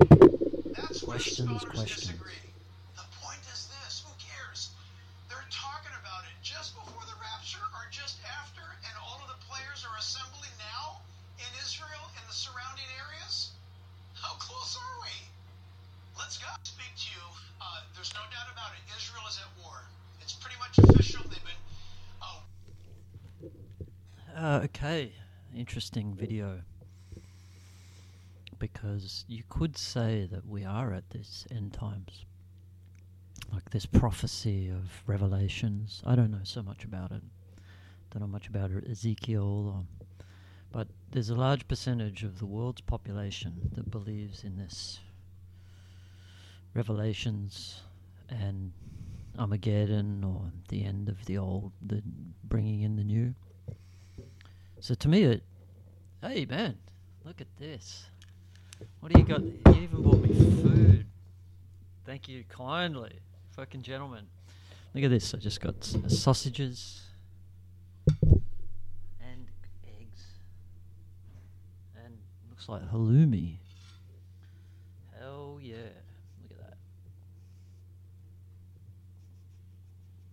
That's where Questions, questions. disagree. The point is this who cares? They're talking about it just before the rapture or just after, and all of the players are assembling now in Israel and the surrounding areas? How close are we? Let's go. Speak to you. Uh, there's no doubt about it. Israel is at war. It's pretty much official. They've been. Oh, Uh, okay, interesting video. Because you could say that we are at this end times. Like this prophecy of Revelations. I don't know so much about it. Don't know much about Ezekiel. Or, but there's a large percentage of the world's population that believes in this Revelations and Armageddon or the end of the old, the bringing in the new. So to me, it. Hey man, look at this. What do you got? You even bought me food. Thank you kindly, fucking gentlemen. Look at this. I just got uh, sausages and eggs and looks like halloumi. Hell yeah! Look at that.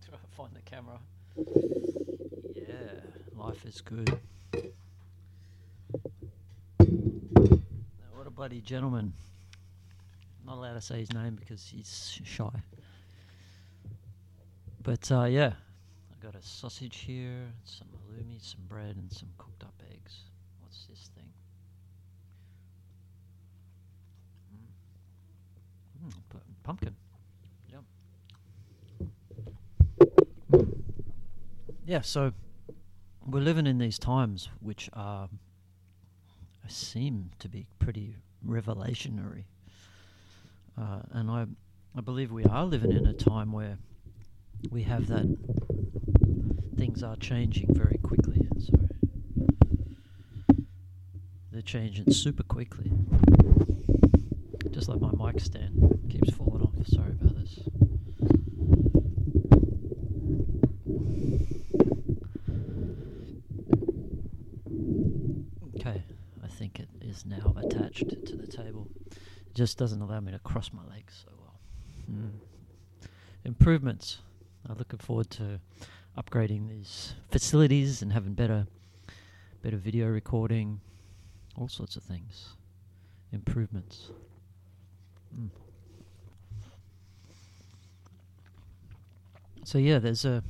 Try to find the camera. Yeah, life is good. Bloody gentleman. Not allowed to say his name because he's shy. But uh, yeah, I got a sausage here, some halloumi, some bread, and some cooked up eggs. What's this thing? Mm. Mm, pu- pumpkin. Yum. Mm. Yeah, so we're living in these times which are seem to be pretty revelationary, uh, and I I believe we are living in a time where we have that things are changing very quickly. Sorry, they're changing super quickly. Just like my mic stand keeps falling off. Sorry about this. Okay, I think it now attached to the table. It just doesn't allow me to cross my legs so well. Mm. Improvements. I'm looking forward to upgrading these facilities and having better, better video recording, all sorts of things. Improvements. Mm. So yeah, there's a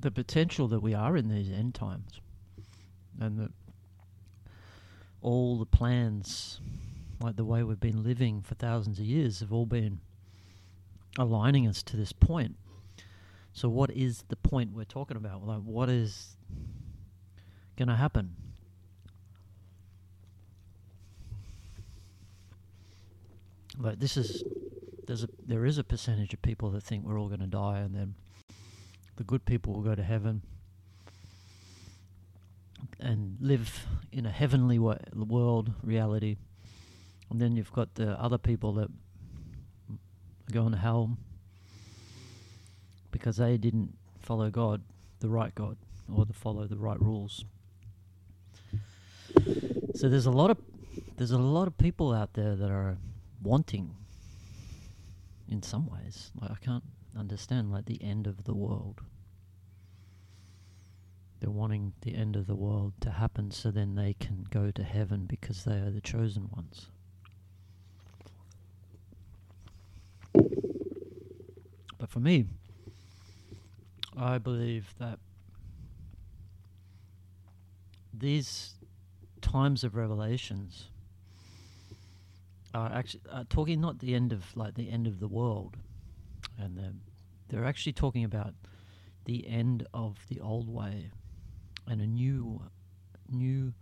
the potential that we are in these end times, and that all the plans, like the way we've been living for thousands of years, have all been aligning us to this point. So, what is the point we're talking about? Like, what is going to happen? Like, this is there's a there is a percentage of people that think we're all going to die, and then the good people will go to heaven and live in a heavenly world reality. And then you've got the other people that are going to hell because they didn't follow God, the right God, or to follow the right rules. So there's a lot of there's a lot of people out there that are wanting in some ways. Like I can't understand like the end of the world. They're wanting the end of the world to happen so then they can go to heaven because they are the chosen ones. But for me, I believe that these times of revelations are actually are talking not the end of like the end of the world, and they're, they're actually talking about the end of the old way and a new, new,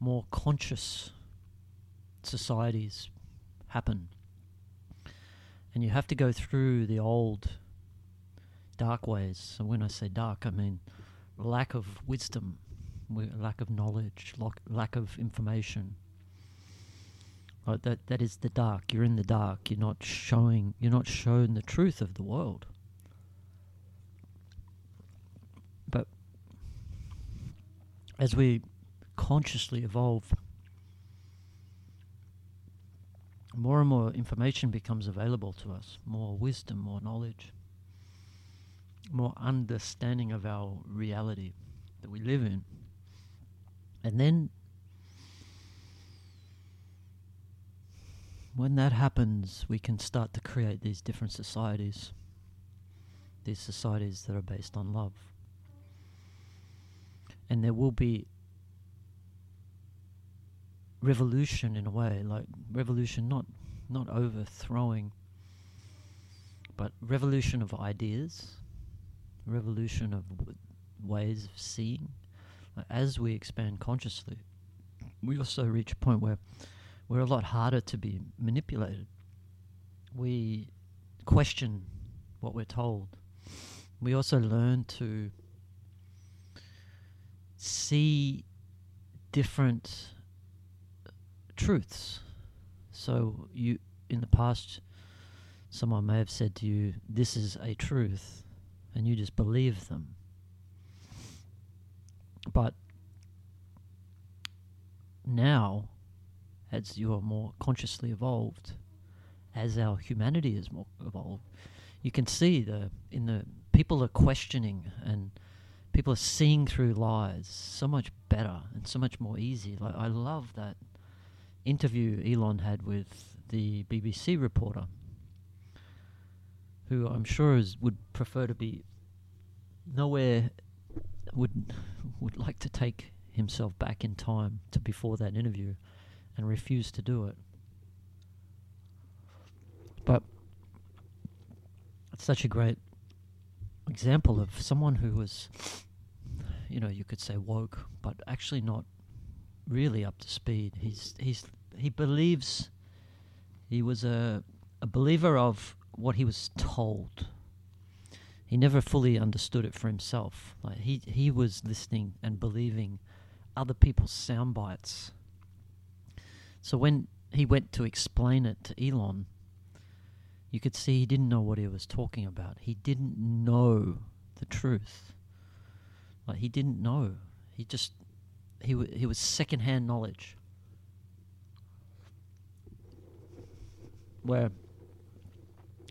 more conscious societies happen. And you have to go through the old dark ways. So when I say dark, I mean lack of wisdom, lack of knowledge, lack of information. Like that that is the dark. You're in the dark. You're not showing you're not shown the truth of the world. But as we consciously evolve, more and more information becomes available to us, more wisdom, more knowledge, more understanding of our reality that we live in. And then when that happens, we can start to create these different societies, these societies that are based on love. And there will be revolution in a way, like revolution, not not overthrowing, but revolution of ideas, revolution of w- ways of seeing. Like as we expand consciously, we also reach a point where we're a lot harder to be manipulated. We question what we're told. We also learn to see different truths. So you in the past someone may have said to you this is a truth and you just believe them. But now as you are more consciously evolved, as our humanity is more evolved, you can see the in the people are questioning and people are seeing through lies so much better and so much more easy. Like I love that interview Elon had with the BBC reporter, who I'm sure is, would prefer to be nowhere would would like to take himself back in time to before that interview and refused to do it. But it's such a great example of someone who was, you know, you could say woke, but actually not really up to speed. He's he's he believes he was a a believer of what he was told. He never fully understood it for himself. Like he he was listening and believing other people's sound bites so when he went to explain it to Elon, you could see he didn't know what he was talking about. He didn't know the truth. Like he didn't know. He just he w- he was secondhand knowledge. Where,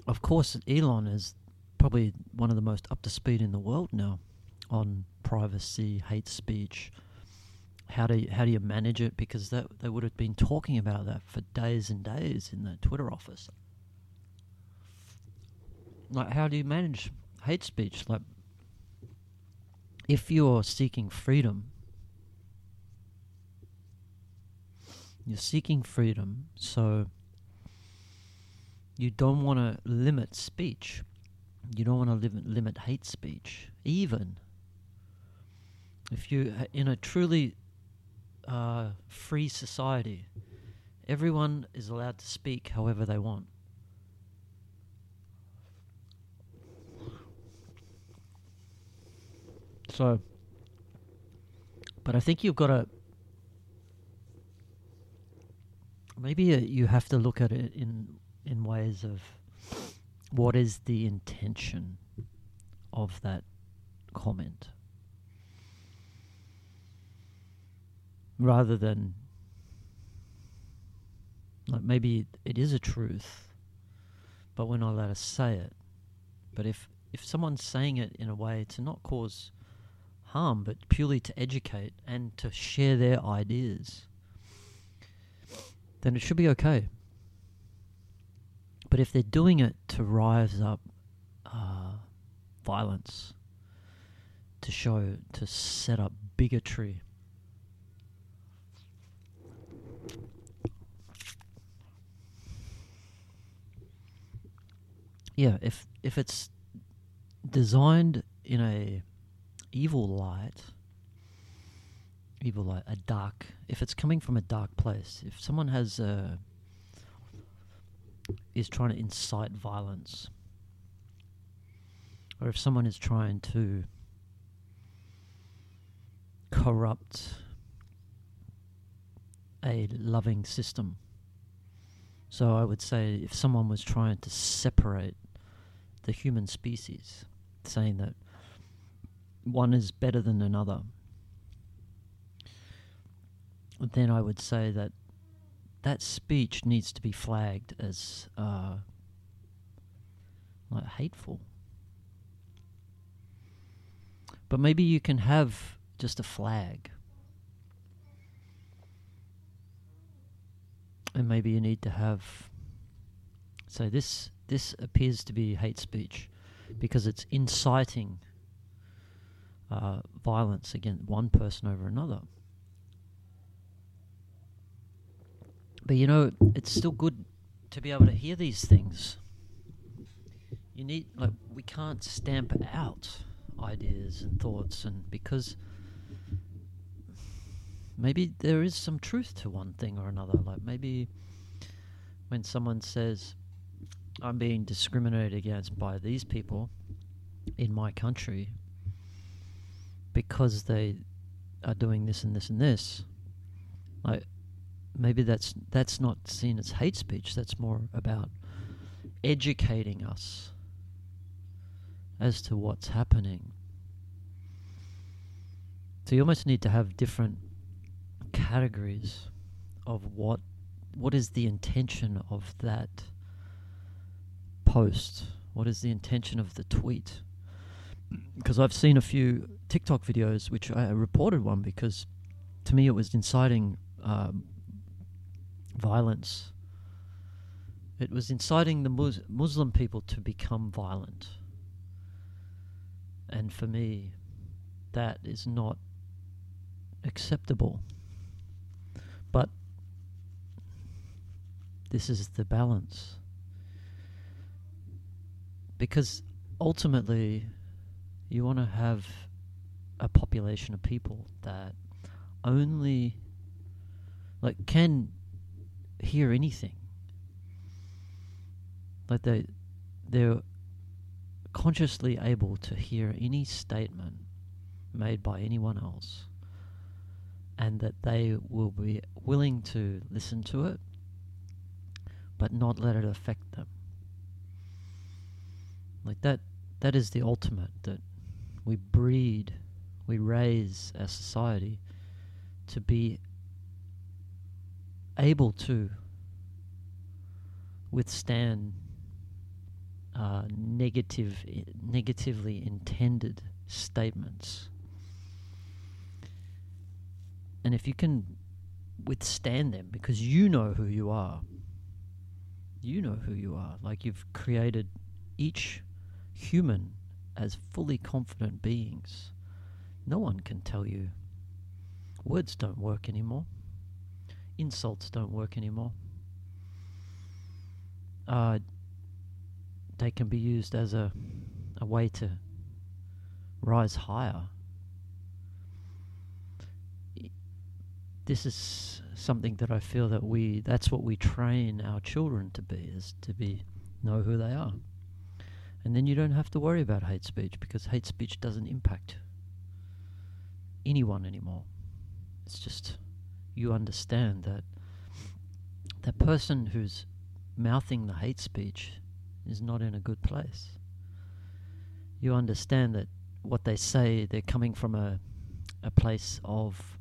of course, Elon is probably one of the most up to speed in the world now on privacy, hate speech, how do you, how do you manage it? Because that they would have been talking about that for days and days in the Twitter office. Like, how do you manage hate speech? Like, if you're seeking freedom, you're seeking freedom, so you don't want to limit speech. You don't want to limit, hate speech, even if you in a truly uh, free society. Everyone is allowed to speak however they want. So, but I think you've got to. Maybe uh, you have to look at it in in ways of what is the intention of that comment. rather than like maybe it is a truth, but we're not allowed to say it. But if if someone's saying it in a way to not cause harm, but purely to educate and to share their ideas, then it should be okay. But if they're doing it to rise up uh, violence, to show, to set up bigotry, yeah, if if it's designed in a evil light, evil light, a dark. If it's coming from a dark place, if someone has a is trying to incite violence, or if someone is trying to corrupt a loving system. So I would say if someone was trying to separate the human species, saying that one is better than another, then I would say that that speech needs to be flagged as uh, like hateful. But maybe you can have just a flag. And maybe you need to have say this this appears to be hate speech because it's inciting uh, violence against one person over another. But you know, it's still good to be able to hear these things. You need, like, we can't stamp out ideas and thoughts, and because maybe there is some truth to one thing or another. Like, maybe when someone says, I'm being discriminated against by these people in my country because they are doing this and this and this, like, maybe that's that's not seen as hate speech. That's more about educating us as to what's happening. So you almost need to have different categories of what what is the intention of that post? What is the intention of the tweet? Because I've seen a few TikTok videos, which I reported one because to me it was inciting um, violence. It was inciting the Mus- Muslim people to become violent. And for me, that is not acceptable. But this is the balance. Because ultimately, you want to have a population of people that only like can hear anything. Like they they're consciously able to hear any statement made by anyone else and that they will be willing to listen to it but not let it affect them. Like that that is the ultimate that we breed, we raise our society to be able to withstand uh, negative, negatively intended statements. And if you can withstand them because you know who you are, you know who you are. Like you've created each human as fully confident beings. No one can tell you. Words don't work anymore insults don't work anymore. Uh, they can be used as a, a way to rise higher. This is something that I feel that we that's what we train our children to be is to be know who they are. And then you don't have to worry about hate speech because hate speech doesn't impact anyone anymore. It's just you understand that the person who's mouthing the hate speech is not in a good place. You understand that what they say, they're coming from a, a place of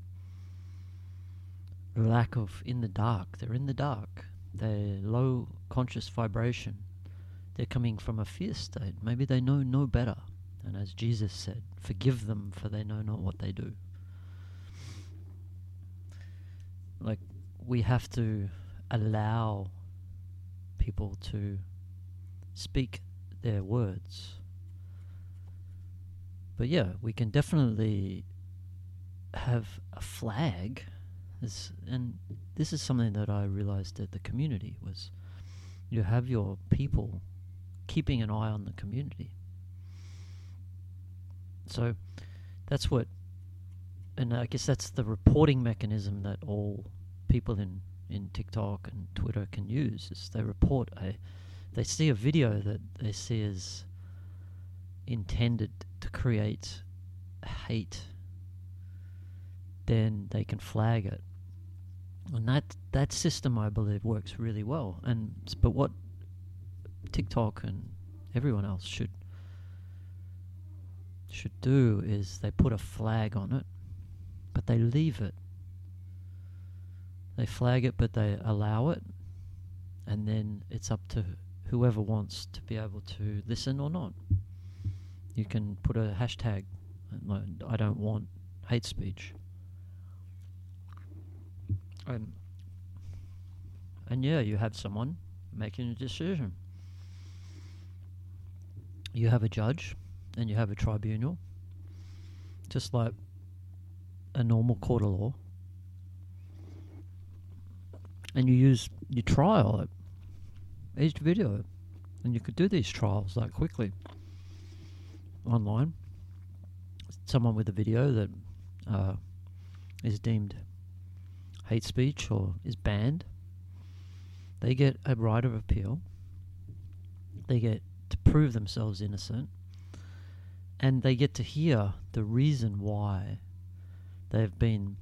lack of in the dark. They're in the dark. They're low conscious vibration. They're coming from a fear state. Maybe they know no better. And as Jesus said, forgive them for they know not what they do. like we have to allow people to speak their words. But yeah, we can definitely have a flag, this, and this is something that I realized at the community was you have your people keeping an eye on the community. So that's what, and I guess that's the reporting mechanism that all people in in TikTok and Twitter can use. Is they report a, they see a video that they see as intended to create hate, then they can flag it. And that that system, I believe, works really well. And but what TikTok and everyone else should should do is they put a flag on it, but they leave it. They flag it, but they allow it, and then it's up to whoever wants to be able to listen or not. You can put a hashtag, I don't want hate speech. And, and yeah, you have someone making a decision. You have a judge and you have a tribunal, just like a normal court of law. And you use you trial it, each video, and you could do these trials like quickly online. Someone with a video that uh, is deemed hate speech or is banned, they get a right of appeal. They get prove themselves innocent, and they get to hear the reason why they've been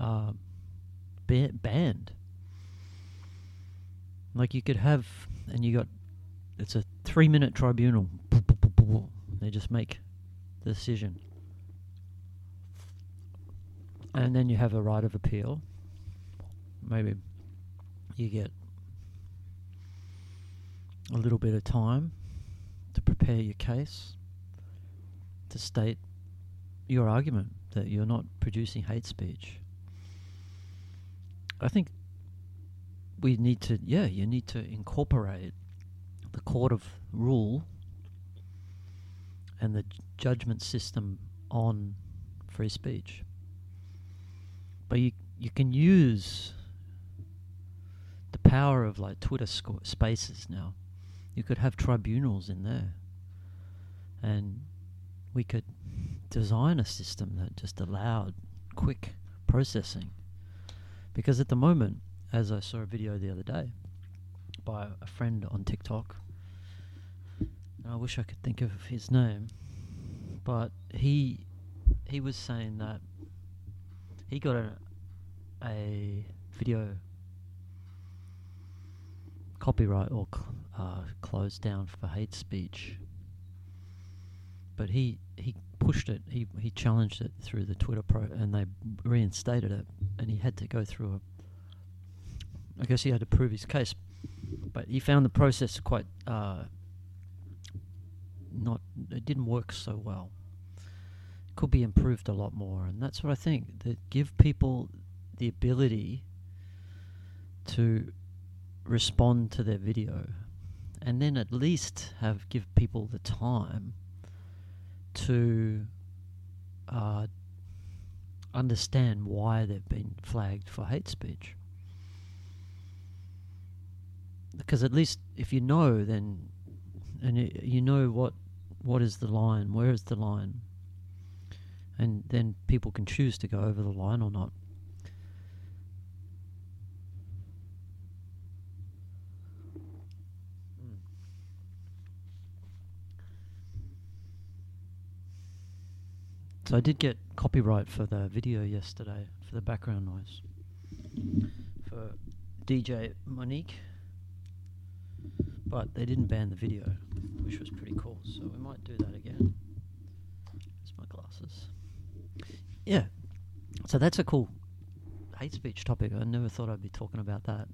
uh, ba- banned. Like you could have, and you got, it's a three minute tribunal. They just make the decision. And then you have a right of appeal. Maybe you get a little bit of time to prepare your case, to state your argument that you're not producing hate speech. I think we need to, yeah, you need to incorporate the court of rule and the judgment system on free speech. But you you can use the power of like Twitter spaces now you could have tribunals in there. And we could design a system that just allowed quick processing. Because at the moment, as I saw a video the other day by a friend on TikTok, I wish I could think of his name, but he he was saying that he got a a video copyright or uh, closed down for hate speech. But he he pushed it. He he challenged it through the Twitter pro, and they reinstated it. And he had to go through a. I guess he had to prove his case, but he found the process quite uh, not. It didn't work so well. Could be improved a lot more, and that's what I think. That give people the ability to respond to their video and then at least have give people the time to uh, understand why they've been flagged for hate speech. Because at least if you know, then and you know what what is the line, where is the line, and then people can choose to go over the line or not. I did get copyright for the video yesterday for the background noise for DJ Monique, but they didn't ban the video, which was pretty cool. So we might do that again. There's my glasses. Yeah, so that's a cool hate speech topic. I never thought I'd be talking about that,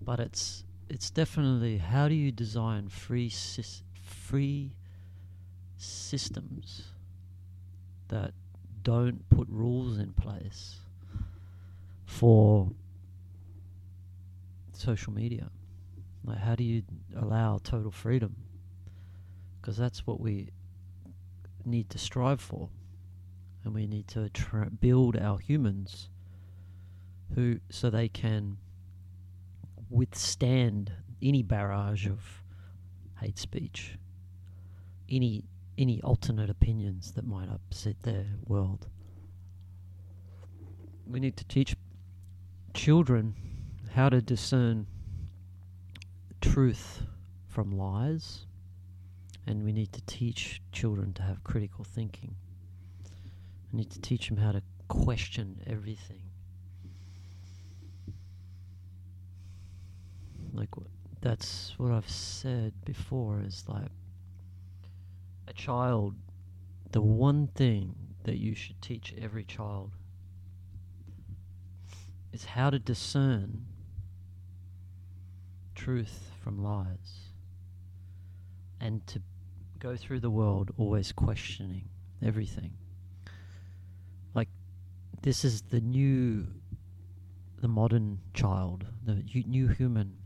but it's it's definitely how do you design free free systems that don't put rules in place for social media. Like, how do you allow total freedom? Because that's what we need to strive for. And we need to tra- build our humans who, so they can withstand any barrage of hate speech, any any alternate opinions that might upset their world. We need to teach children how to discern truth from lies, and we need to teach children to have critical thinking. We need to teach them how to question everything. Like that's what I've said before is like a child the one thing that you should teach every child is how to discern truth from lies and to go through the world always questioning everything. Like, this is the new, the modern child, the new human.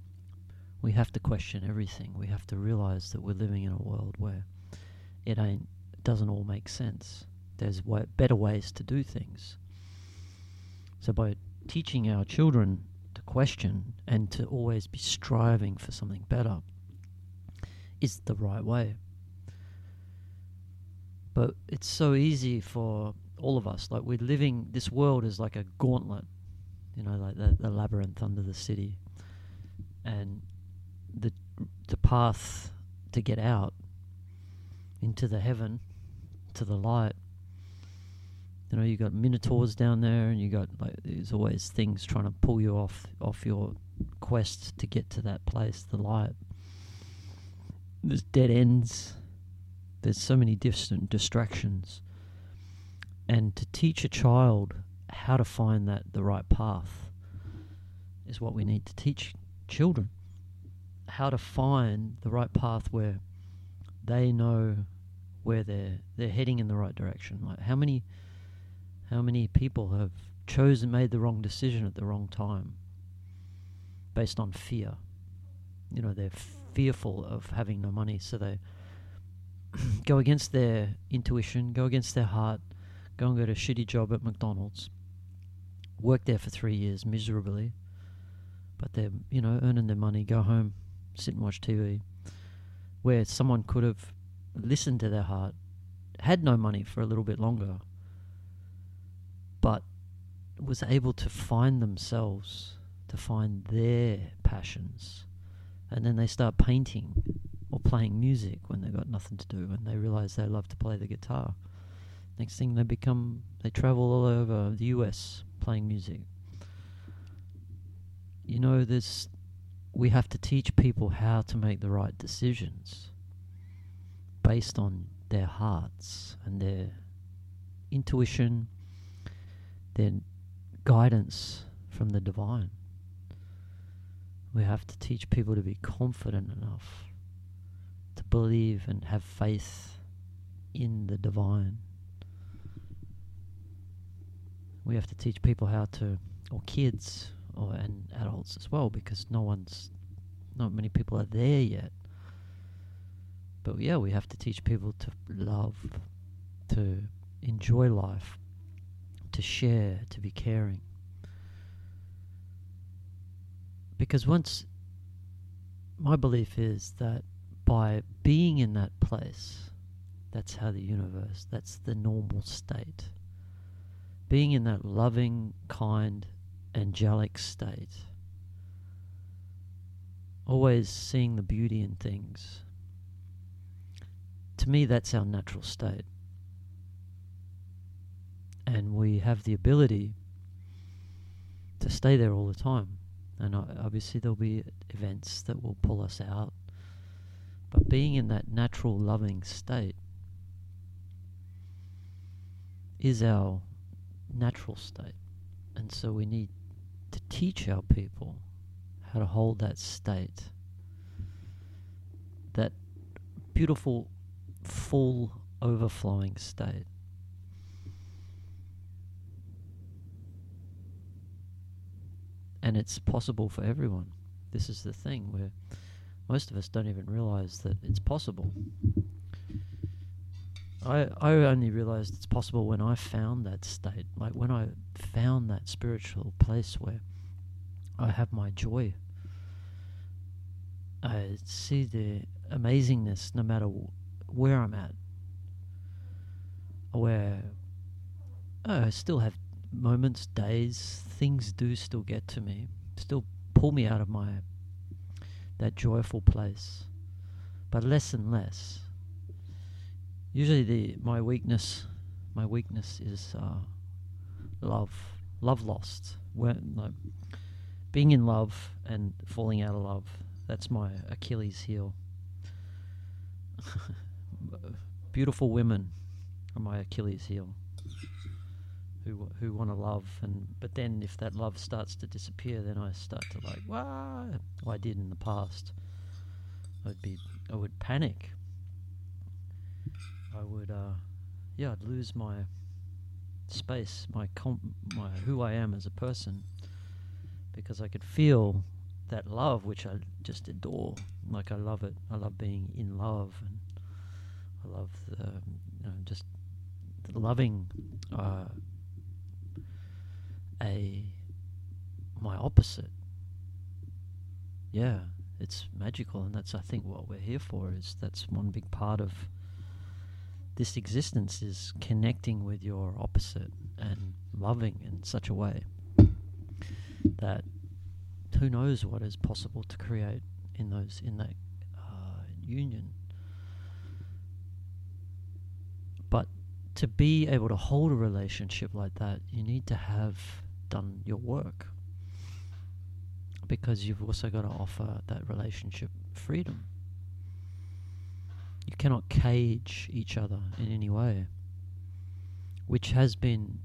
We have to question everything. We have to realize that we're living in a world where it ain't doesn't all make sense. There's wa- better ways to do things. So by teaching our children to question and to always be striving for something better is the right way. But it's so easy for all of us. Like we're living, this world is like a gauntlet, you know, like the, the labyrinth under the city. And the, the path to get out into the heaven, to the light, you know, you got minotaurs down there, and you got like there's always things trying to pull you off off your quest to get to that place, the light. There's dead ends. There's so many different distractions, and to teach a child how to find that the right path is what we need to teach children. How to find the right path where they know where they're they're heading in the right direction. Like how many how many people have chosen, made the wrong decision at the wrong time based on fear? You know, they're fearful of having no money, so they go against their intuition, go against their heart, go and get a shitty job at McDonald's, work there for three years miserably, but they're, you know, earning their money, go home, sit and watch TV, where someone could have listened to their heart, had no money for a little bit longer, but was able to find themselves, to find their passions. And then they start painting or playing music when they've got nothing to do and they realize they love to play the guitar. Next thing they become, they travel all over the US playing music. You know, there's, we have to teach people how to make the right decisions based on their hearts and their intuition their guidance from the divine. We have to teach people to be confident enough to believe and have faith in the divine. We have to teach people how to, or kids, or and adults as well, because no one's, not many people are there yet. But yeah, we have to teach people to love, to enjoy life, to share, to be caring. Because once, my belief is that by being in that place, that's how the universe, that's the normal state. Being in that loving, kind, angelic state. Always seeing the beauty in things. To me, that's our natural state and we have the ability to stay there all the time. And obviously, there'll be events that will pull us out. But being in that natural loving state is our natural state. And so we need to teach our people how to hold that state, that beautiful, full, overflowing state. and it's possible for everyone. This is the thing where most of us don't even realize that it's possible. I I only realized it's possible when I found that state, like when I found that spiritual place where I have my joy. I see the amazingness no matter where I'm at. Where oh, I still have moments, days, things do still get to me, still pull me out of my that joyful place, but less and less. Usually, the my weakness, my weakness is uh, love, love lost. When like, being in love and falling out of love, that's my Achilles heel. Beautiful women are my Achilles heel. Who who want to love and but then if that love starts to disappear, then I start to like, wow, well, I did in the past. I'd be I would panic. I would uh, yeah, I'd lose my space, my com- my who I am as a person, because I could feel that love, which I just adore. Like I love it. I love being in love, and I love the, you know, just loving uh, a my opposite. Yeah, it's magical, and that's I think what we're here for. Is that's one big part of this existence is connecting with your opposite and loving in such a way that who knows what is possible to create in those in that uh, union. But to be able to hold a relationship like that, you need to have done your work because you've also got to offer that relationship freedom. Cannot cage each other in any way, which has been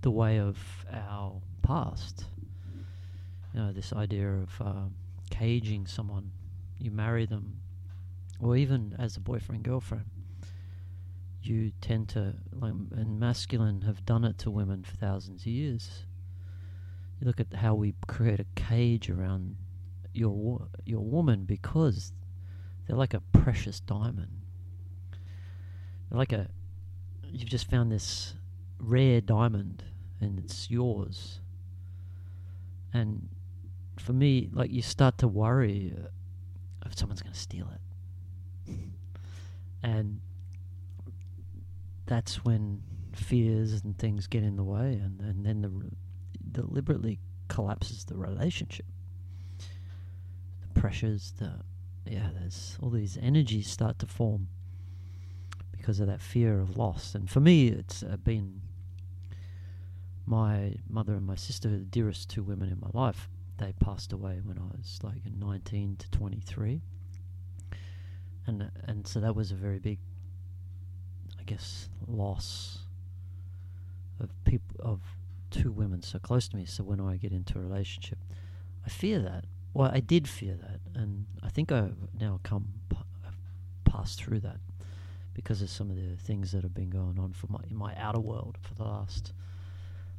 the way of our past. You know, this idea of uh, caging someone, you marry them, or even as a boyfriend girlfriend, you tend to, like, and masculine have done it to women for thousands of years. You look at how we create a cage around your your woman because they're like a precious diamond like a you've just found this rare diamond and it's yours. And for me, like you start to worry uh, if someone's going to steal it. and that's when fears and things get in the way and, and then the re- deliberately collapses the relationship. The pressures, the yeah, there's all these energies start to form because of that fear of loss. And for me, it's uh, been my mother and my sister, the dearest two women in my life. They passed away when I was like 19 to 23, and and so that was a very big, I guess, loss of people of two women so close to me. So when I get into a relationship, I fear that. Well, I did fear that, and I think I've now come p- passed through that because of some of the things that have been going on for my in my outer world for the last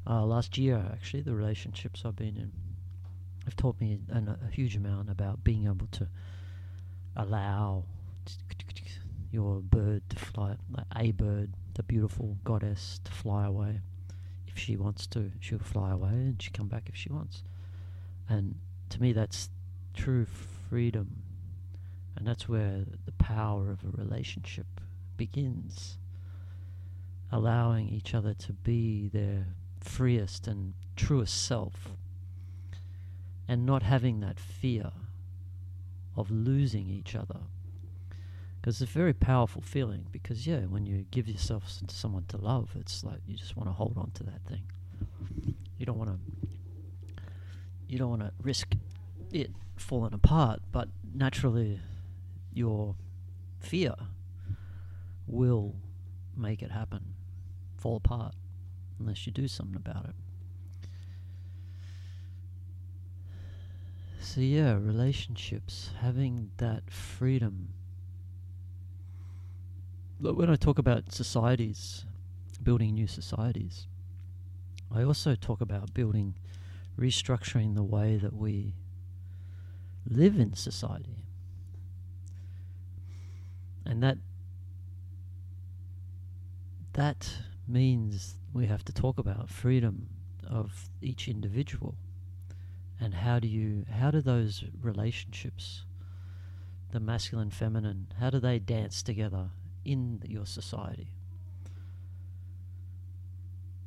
uh, last year. Actually, the relationships I've been in have taught me an, a huge amount about being able to allow your bird to fly, like a bird, the beautiful goddess, to fly away. If she wants to, she'll fly away and she'll come back if she wants. And to me, that's true freedom. And that's where the power of a relationship begins. Allowing each other to be their freest and truest self. And not having that fear of losing each other. Because it's a very powerful feeling. Because, yeah, when you give yourself to someone to love, it's like you just want to hold on to that thing. You don't want to. You don't want to risk it falling apart, but naturally, your fear will make it happen, fall apart, unless you do something about it. So, yeah, relationships, having that freedom. When I talk about societies, building new societies, I also talk about building, restructuring the way that we live in society. And that that means we have to talk about freedom of each individual and how do you how do those relationships the masculine, feminine, how do they dance together in your society?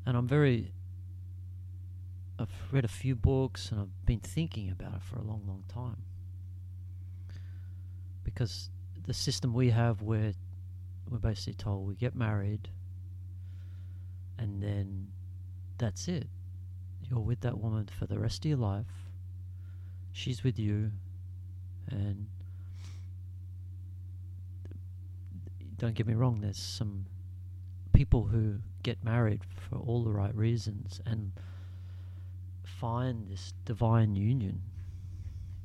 And I'm very. I've read a few books and I've been thinking about it for a long, long time. Because the system we have where we're basically told we get married and then that's it. You're with that woman for the rest of your life. She's with you and don't get me wrong, there's some people who get married for all the right reasons and find this divine union.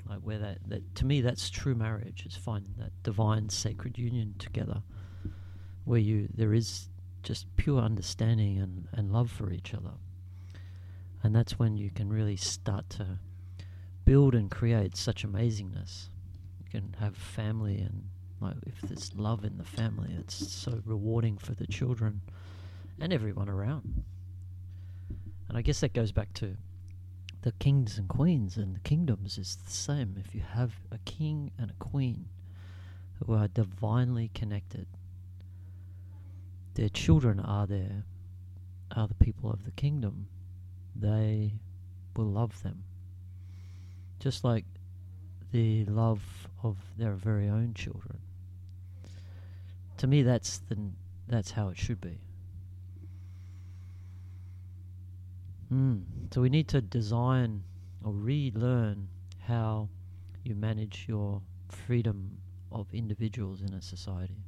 Like where that, that to me that's true marriage is finding that divine sacred union together where you there is just pure understanding and, and love for each other. And that's when you can really start to build and create such amazingness. You can have family and like if there's love in the family, it's so rewarding for the children and everyone around. And I guess that goes back to the kings and queens and the kingdoms is the same. If you have a king and a queen who are divinely connected, their children are there, are the people of the kingdom. They will love them. Just like the love of their very own children. To me, that's the that's how it should be. Mm. So we need to design or relearn how you manage your freedom of individuals in a society.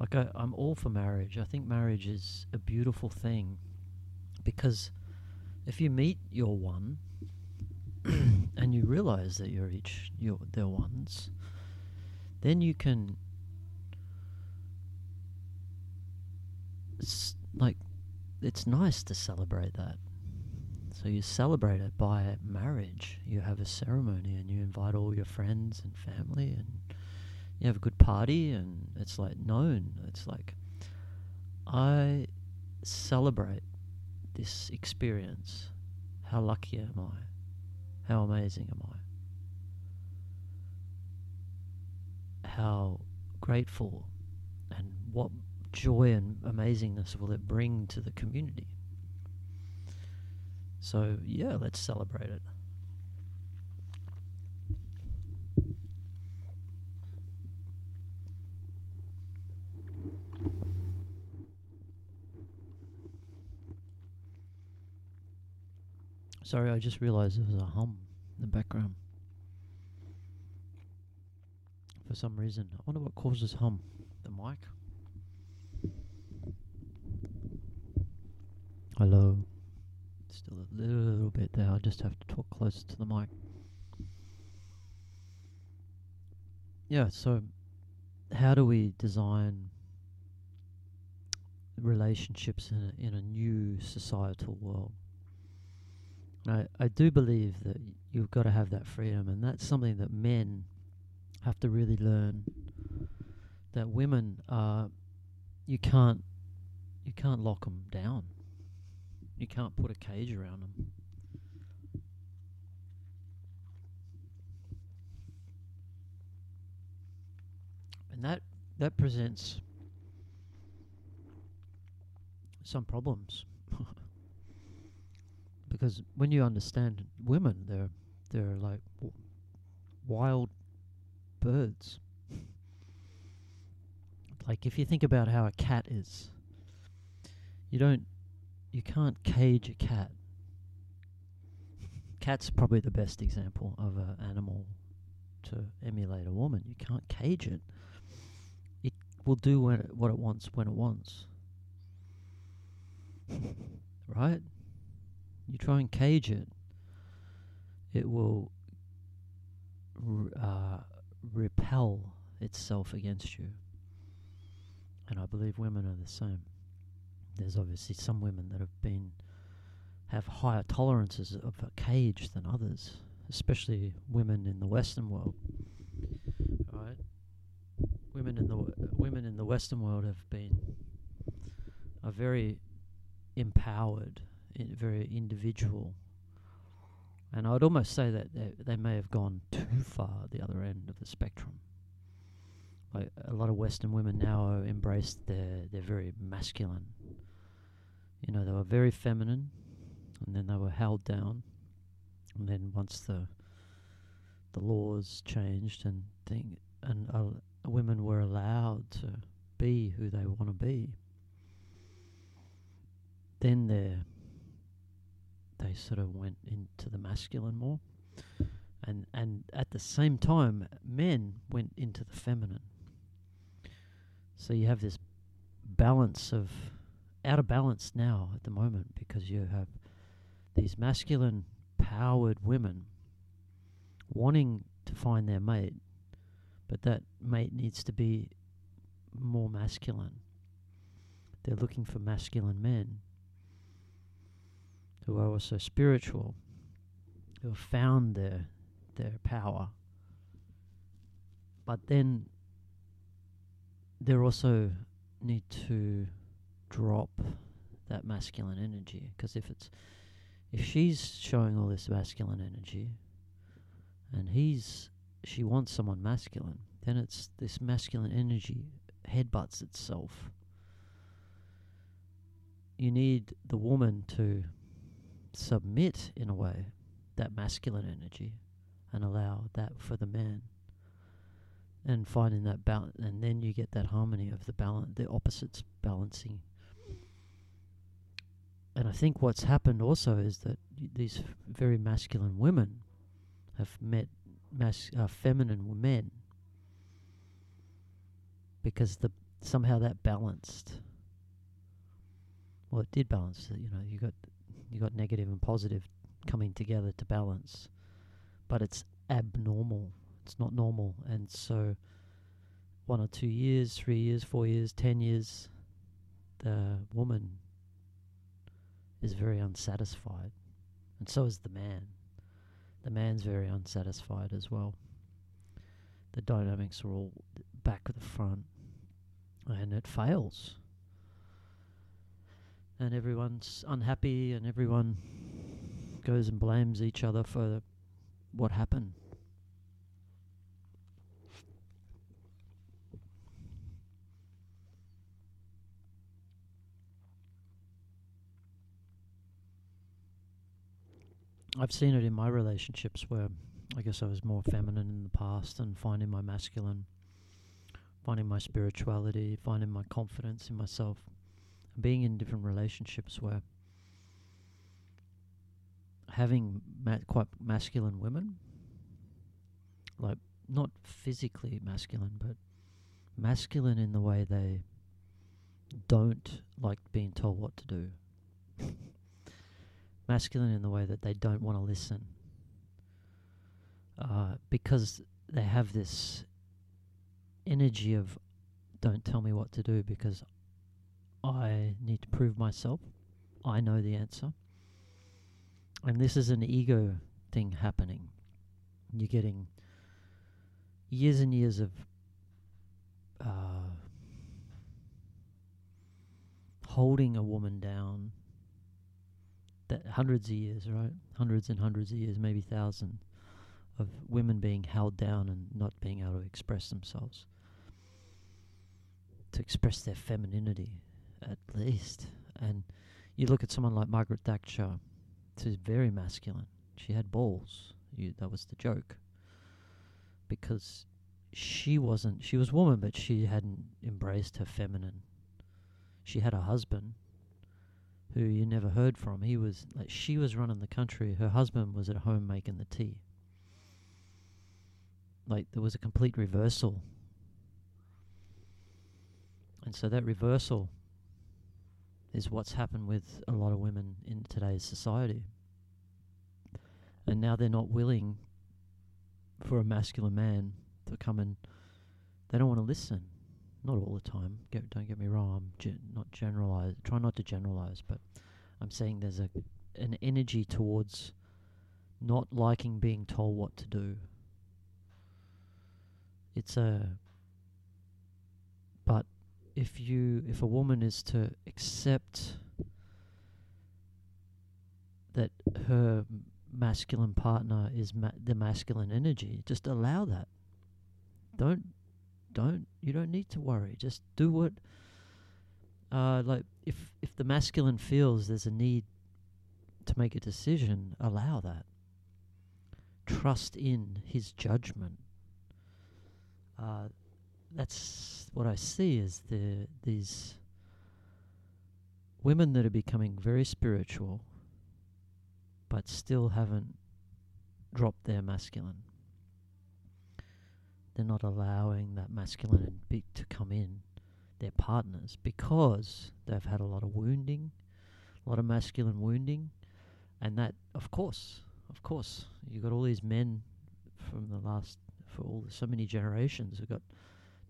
Like I, I'm all for marriage. I think marriage is a beautiful thing because if you meet your one and you realize that you're each you're their ones, then you can like it's nice to celebrate that. So you celebrate it by marriage. You have a ceremony and you invite all your friends and family and you have a good party and it's like known. It's like I celebrate this experience. How lucky am I? How amazing am I? How grateful and what joy and amazingness will it bring to the community? So, yeah, let's celebrate it. Sorry, I just realized there was a hum in the background. For some reason. I wonder what causes hum. The mic? Hello. Still a little bit there. I just have to talk closer to the mic. Yeah, so how do we design relationships in a, in a new societal world? I, I do believe that you've got to have that freedom, and that's something that men have to really learn. That women are, you can't, you can't lock them down. You can't put a cage around them. And that that presents some problems. Because when you understand women, they're they're like w- wild birds. like if you think about how a cat is, you don't, you can't cage a cat. Cat's probably the best example of an animal to emulate a woman. You can't cage it. It will do when it, what it wants when it wants. right? You try and cage it, it will uh, repel itself against you. And I believe women are the same. There's obviously some women that have been have higher tolerances of a cage than others, especially women in the Western world. Right? Women in the w- women in the Western world have been are very empowered very individual And I'd almost say that they, they may have gone too far the other end of the spectrum. Like a lot of Western women now embrace their they're very masculine. You know, they were very feminine, and then they were held down, and then once the the laws changed and thing and uh, women were allowed to be who they want to be, then they they sort of went into the masculine more, and and at the same time, men went into the feminine. So you have this balance of out of balance now at the moment because you have these masculine powered women wanting to find their mate, but that mate needs to be more masculine. They're looking for masculine men who are also spiritual, who have found their their power. But then they also need to drop that masculine energy because if it's if she's showing all this masculine energy and he's she wants someone masculine then it's this masculine energy headbutts itself you need the woman to submit in a way that masculine energy and allow that for the man and finding that balance and then you get that harmony of the balance the opposites balancing and I think what's happened also is that these very masculine women have met mas- uh, feminine men because the somehow that balanced. Well, it did balance. You know, you got you got negative and positive coming together to balance, but it's abnormal. It's not normal, and so one or two years, three years, four years, ten years, the woman is very unsatisfied, and so is the man. The man's very unsatisfied as well. The dynamics are all back at the front, and it fails. And everyone's unhappy, and everyone goes and blames each other for what happened. I've seen it in my relationships where I guess I was more feminine in the past and finding my masculine, finding my spirituality, finding my confidence in myself, being in different relationships where having ma- quite masculine women, like not physically masculine, but masculine in the way they don't like being told what to do. masculine in the way that they don't want to listen. Uh, because they have this energy of don't tell me what to do because I need to prove myself. I know the answer. And this is an ego thing happening. You're getting years and years of uh, holding a woman down that hundreds of years, right? Hundreds and hundreds of years, maybe thousands of women being held down and not being able to express themselves, to express their femininity, at least. And you look at someone like Margaret Thatcher, she's very masculine. She had balls. You, that was the joke. Because she wasn't, she was woman, but she hadn't embraced her feminine. She had a husband who you never heard from. He was like she was running the country. Her husband was at home making the tea. Like there was a complete reversal. And so that reversal is what's happened with a lot of women in today's society. And now they're not willing for a masculine man to come and they don't want to listen. Not all the time. Get, don't get me wrong. I'm ge- not generalize. Try not to generalize, but I'm saying there's a an energy towards not liking being told what to do. It's a if you if a woman is to accept that her masculine partner is ma- the masculine energy, just allow that. Don't, don't, you don't need to worry. Just do what, uh, like, if, if the masculine feels there's a need to make a decision, allow that. Trust in his judgment. Uh, that's what I see is the these women that are becoming very spiritual but still haven't dropped their masculine. They're not allowing that masculine to come in their partners because they've had a lot of wounding, a lot of masculine wounding, and that, of course, of course, you got all these men from the last for all so many generations who got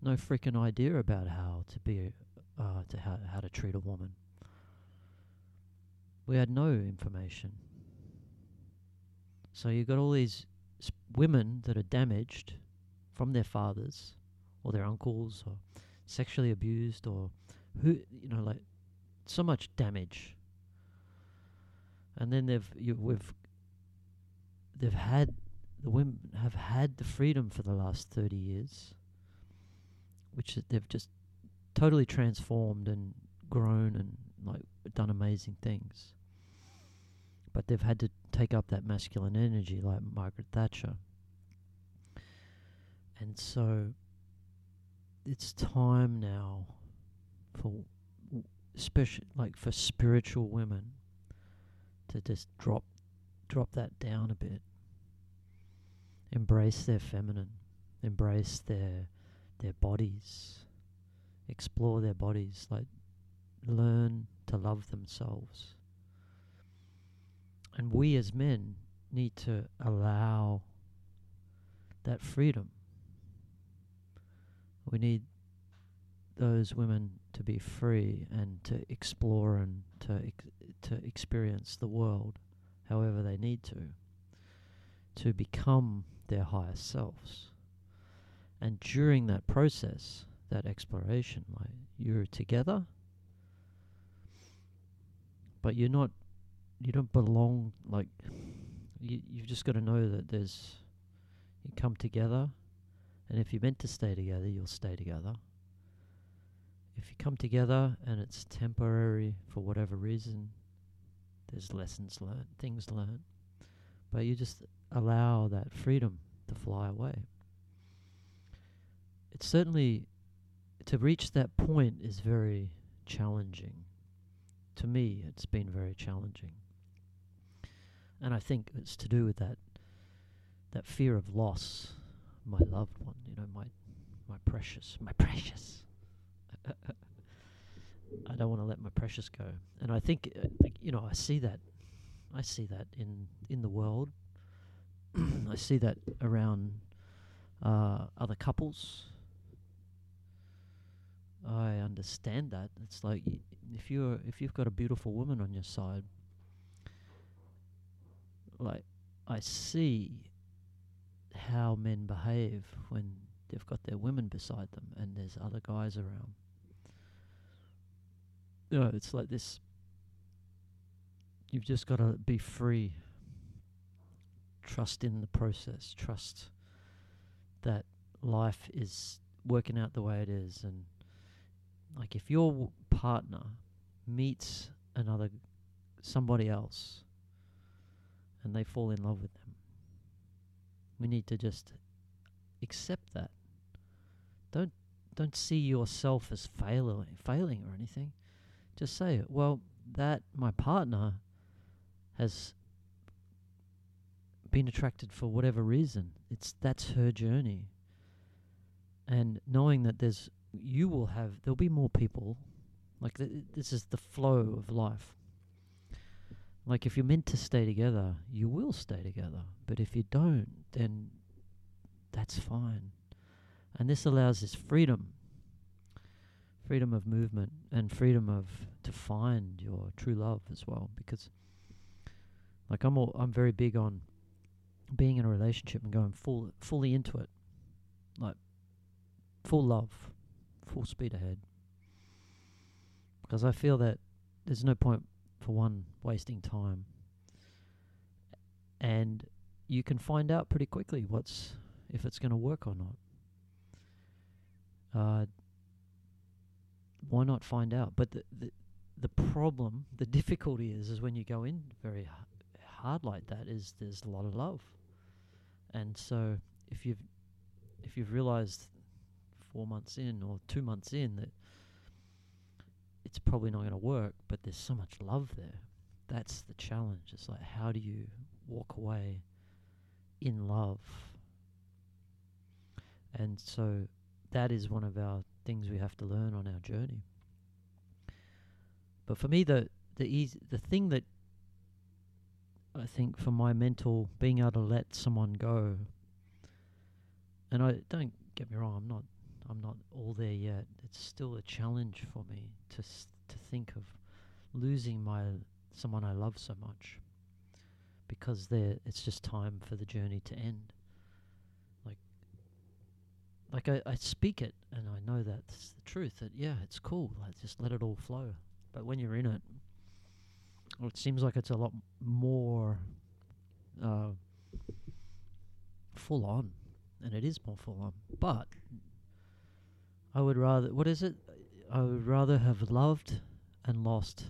no freaking idea about how to be, uh, to how how to treat a woman. We had no information. So you've got all these women that are damaged from their fathers or their uncles or sexually abused or who you know like so much damage. And then they've you, we've they've had the women have had the freedom for the last 30 years which they've just totally transformed and grown and like done amazing things but they've had to take up that masculine energy like Margaret Thatcher. And so it's time now for special like for spiritual women to just drop drop that down a bit. Embrace their feminine, embrace their their bodies, explore their bodies, like learn to love themselves. And we as men need to allow that freedom. We need those women to be free and to explore and to ex- to experience the world however they need to to become their higher selves and during that process that exploration like you're together but you're not you don't belong like you you've just got to know that there's you come together and if you're meant to stay together you'll stay together. If you come together and it's temporary for whatever reason there's lessons learned things learned but you just allow that freedom to fly away it's certainly to reach that point is very challenging to me it's been very challenging and I think it's to do with that that fear of loss, my loved one, you know, my my precious, my precious. I don't want to let my precious go, and I think, uh, you know, I see that, I see that in in the world. I see that around uh, other couples. I understand that it's like y- if you're if you've got a beautiful woman on your side, like I see how men behave when they've got their women beside them and there's other guys around. You know, it's like this. You've just got to be free. Trust in the process. Trust that life is working out the way it is. And, like, if your partner meets another, somebody else, and they fall in love with them. We need to just accept that. Don't don't see yourself as failing failing or anything. Just say, well, that my partner has been attracted for whatever reason. It's that's her journey. And knowing that there's you will have there'll be more people. Like th- this is the flow of life. Like if you're meant to stay together, you will stay together. But if you don't, then that's fine. And this allows this freedom. Freedom of movement and freedom of to find your true love as well. Because like I'm all, I'm very big on being in a relationship and going full fully into it. Like full love full speed ahead because I feel that there's no point for one wasting time and you can find out pretty quickly what's if it's going to work or not. Uh, why not find out? But the, the the problem, the difficulty is, is when you go in very hard like that, is there's a lot of love, and so if you've if you've realised four months in or two months in that it's probably not going to work, but there's so much love there. That's the challenge. It's like how do you walk away in love? And so that is one of our things we have to learn on our journey. But for me, the the easy, the thing that I think for my mental being able to let someone go, and I don't get me wrong, I'm not I'm not all there yet. It's still a challenge for me to s- to think of losing my someone I love so much because there it's just time for the journey to end. Like like I, I speak it and I know that's the truth that yeah, it's cool. Like just let it all flow. But when you're in it, well, it seems like it's a lot more uh, full on, and it is more full on. But I would rather, what is it? I would rather have loved and lost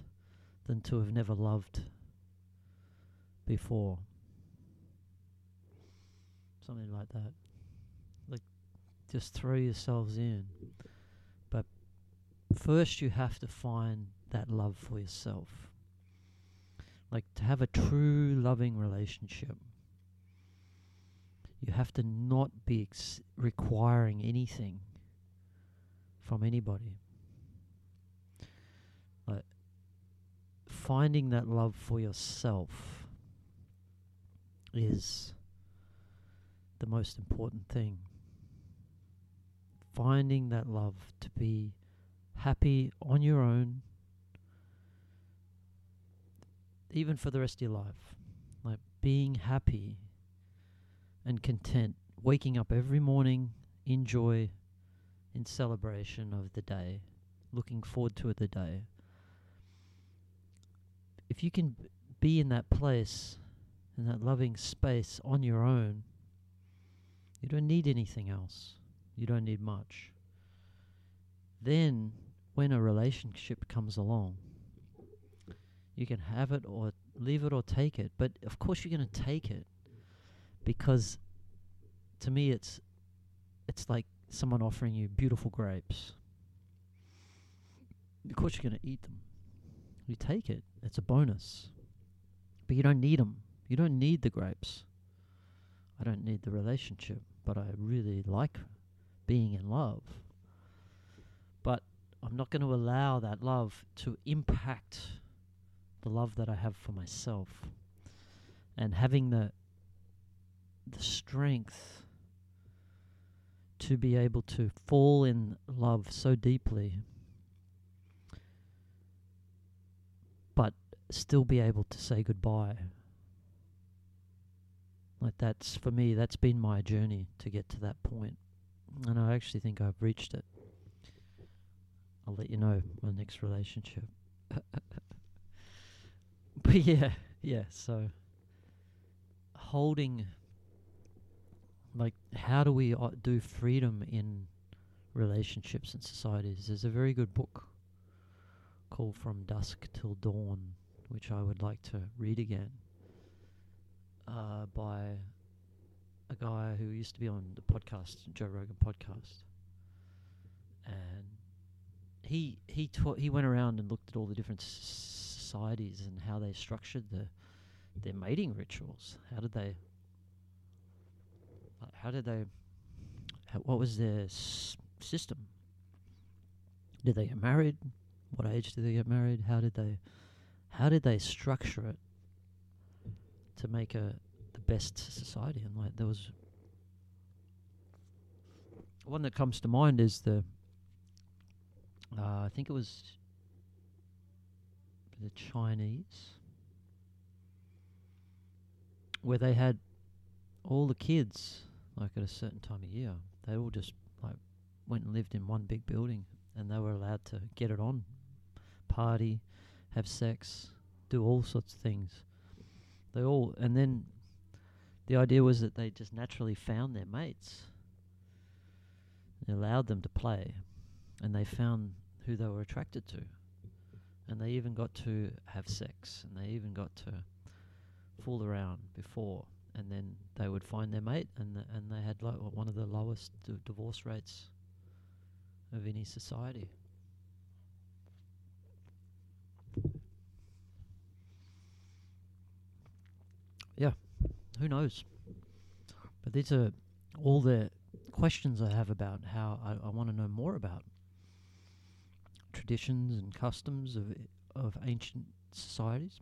than to have never loved before. Something like that. Like, just throw yourselves in. But first, you have to find that love for yourself. Like, to have a true loving relationship, you have to not be ex- requiring anything from anybody. Like finding that love for yourself is the most important thing. Finding that love to be happy on your own, even for the rest of your life. Like being happy and content, waking up every morning in joy in celebration of the day, looking forward to the day. If you can be in that place, in that loving space on your own, you don't need anything else. You don't need much. Then, when a relationship comes along, you can have it or leave it or take it. But of course, you're going to take it because to me, it's it's like someone offering you beautiful grapes. Of course, you're going to eat them. You take it, it's a bonus. But you don't need them. You don't need the grapes. I don't need the relationship, but I really like being in love. But I'm not going to allow that love to impact the love that I have for myself. And having the the strength to be able to fall in love so deeply, but still be able to say goodbye. Like that's for me, that's been my journey to get to that point, and I actually think I've reached it. I'll let you know my next relationship. but yeah, yeah. So holding like how do we uh, do freedom in relationships and societies? There's a very good book called from dusk till dawn which i would like to read again uh, by a guy who used to be on the podcast joe rogan podcast. And he he taught he went around and looked at all the different s- societies and how they structured the their mating rituals. How did they how did they? What was their s- system? Did they get married? What age did they get married? How did they? How did they structure it to make a the best society? And like there was one that comes to mind is the. Uh, I think it was the Chinese, where they had all the kids, like at a certain time of year, they all just like went and lived in one big building, and they were allowed to get it on, party, have sex, do all sorts of things. They all, and then The idea was that they just naturally found their mates. It allowed them to play, and they found who they were attracted to. And they even got to have sex, and they even got to fool around before, and then they would find their mate, and the, and they had like one of the lowest d- divorce rates of any society. Yeah, who knows? But these are all the questions I have about how I, I want to know more about traditions and customs of of ancient societies.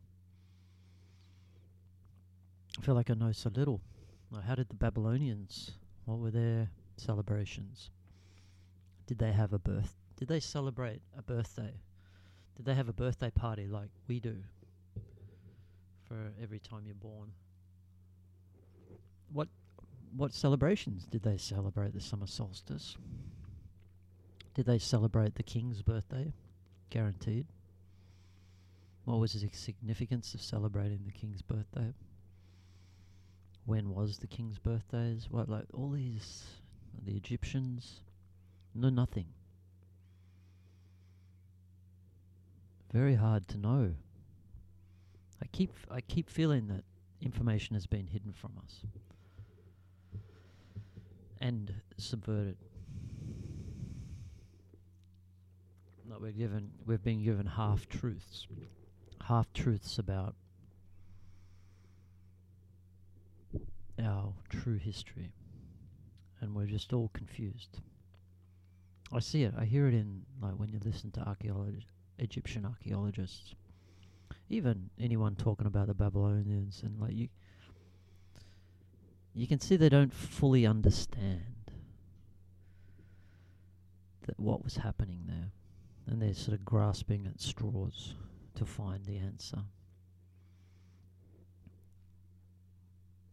I feel like I know so little. How did the Babylonians? What were their celebrations? Did they have a birth? Did they celebrate a birthday? Did they have a birthday party like we do for every time you're born? What what celebrations did they celebrate the summer solstice? Did they celebrate the king's birthday? Guaranteed. What was the significance of celebrating the king's birthday? When was the king's birthdays? What like all these the Egyptians? No nothing. Very hard to know. I keep I keep feeling that information has been hidden from us and subverted. That we're given, we've been given half truths, half truths about our true history, and we're just all confused. I see it. I hear it in like when you listen to Egyptian archaeologists, even anyone talking about the Babylonians, and like you, you can see they don't fully understand that what was happening there, and they're sort of grasping at straws to find the answer.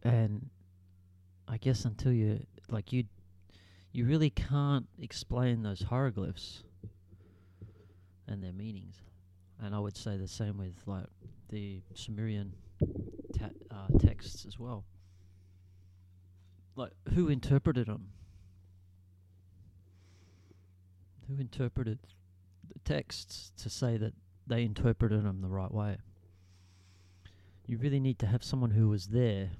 And I guess until you like you, you really can't explain those hieroglyphs and their meanings. And I would say the same with like the Sumerian ta- uh, texts as well like who interpreted them? Who interpreted the texts to say that they interpreted them the right way? You really need to have someone who was there,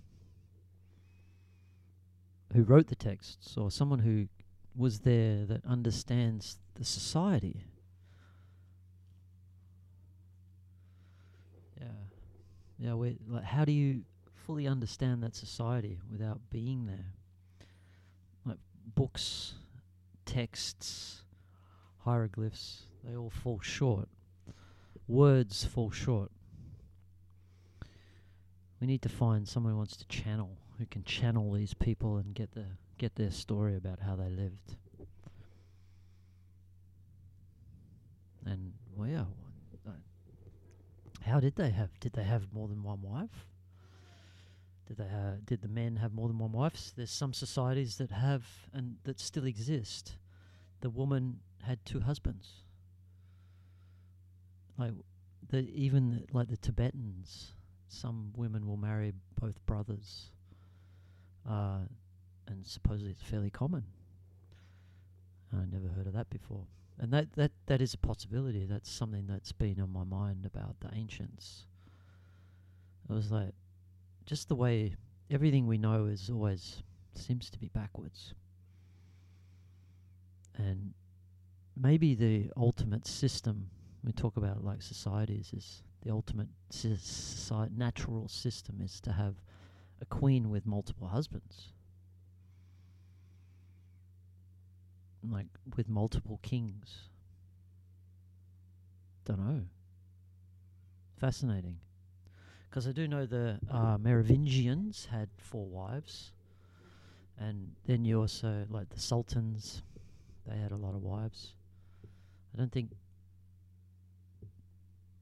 who wrote the texts, or someone who was there that understands the society. Yeah, yeah. We like, how do you fully understand that society without being there. Like books, texts, hieroglyphs, they all fall short. Words fall short. We need to find someone who wants to channel, who can channel these people and get the get their story about how they lived. And well, yeah, uh, how did they have? Did they have more than one wife? Did they did the men have more than one wife? There's some societies that have and that still exist. The woman had two husbands. Like the even like the Tibetans, some women will marry both brothers, uh, and supposedly it's fairly common. I never heard of that before, and that that that is a possibility. That's something that's been on my mind about the ancients. It was like just the way everything we know is always seems to be backwards. And maybe the ultimate system we talk about like societies is the ultimate society, natural system is to have a queen with multiple husbands. Like with multiple kings. Don't know. Fascinating. Because I do know the uh, Merovingians had four wives, and then you also like the sultans; they had a lot of wives. I don't think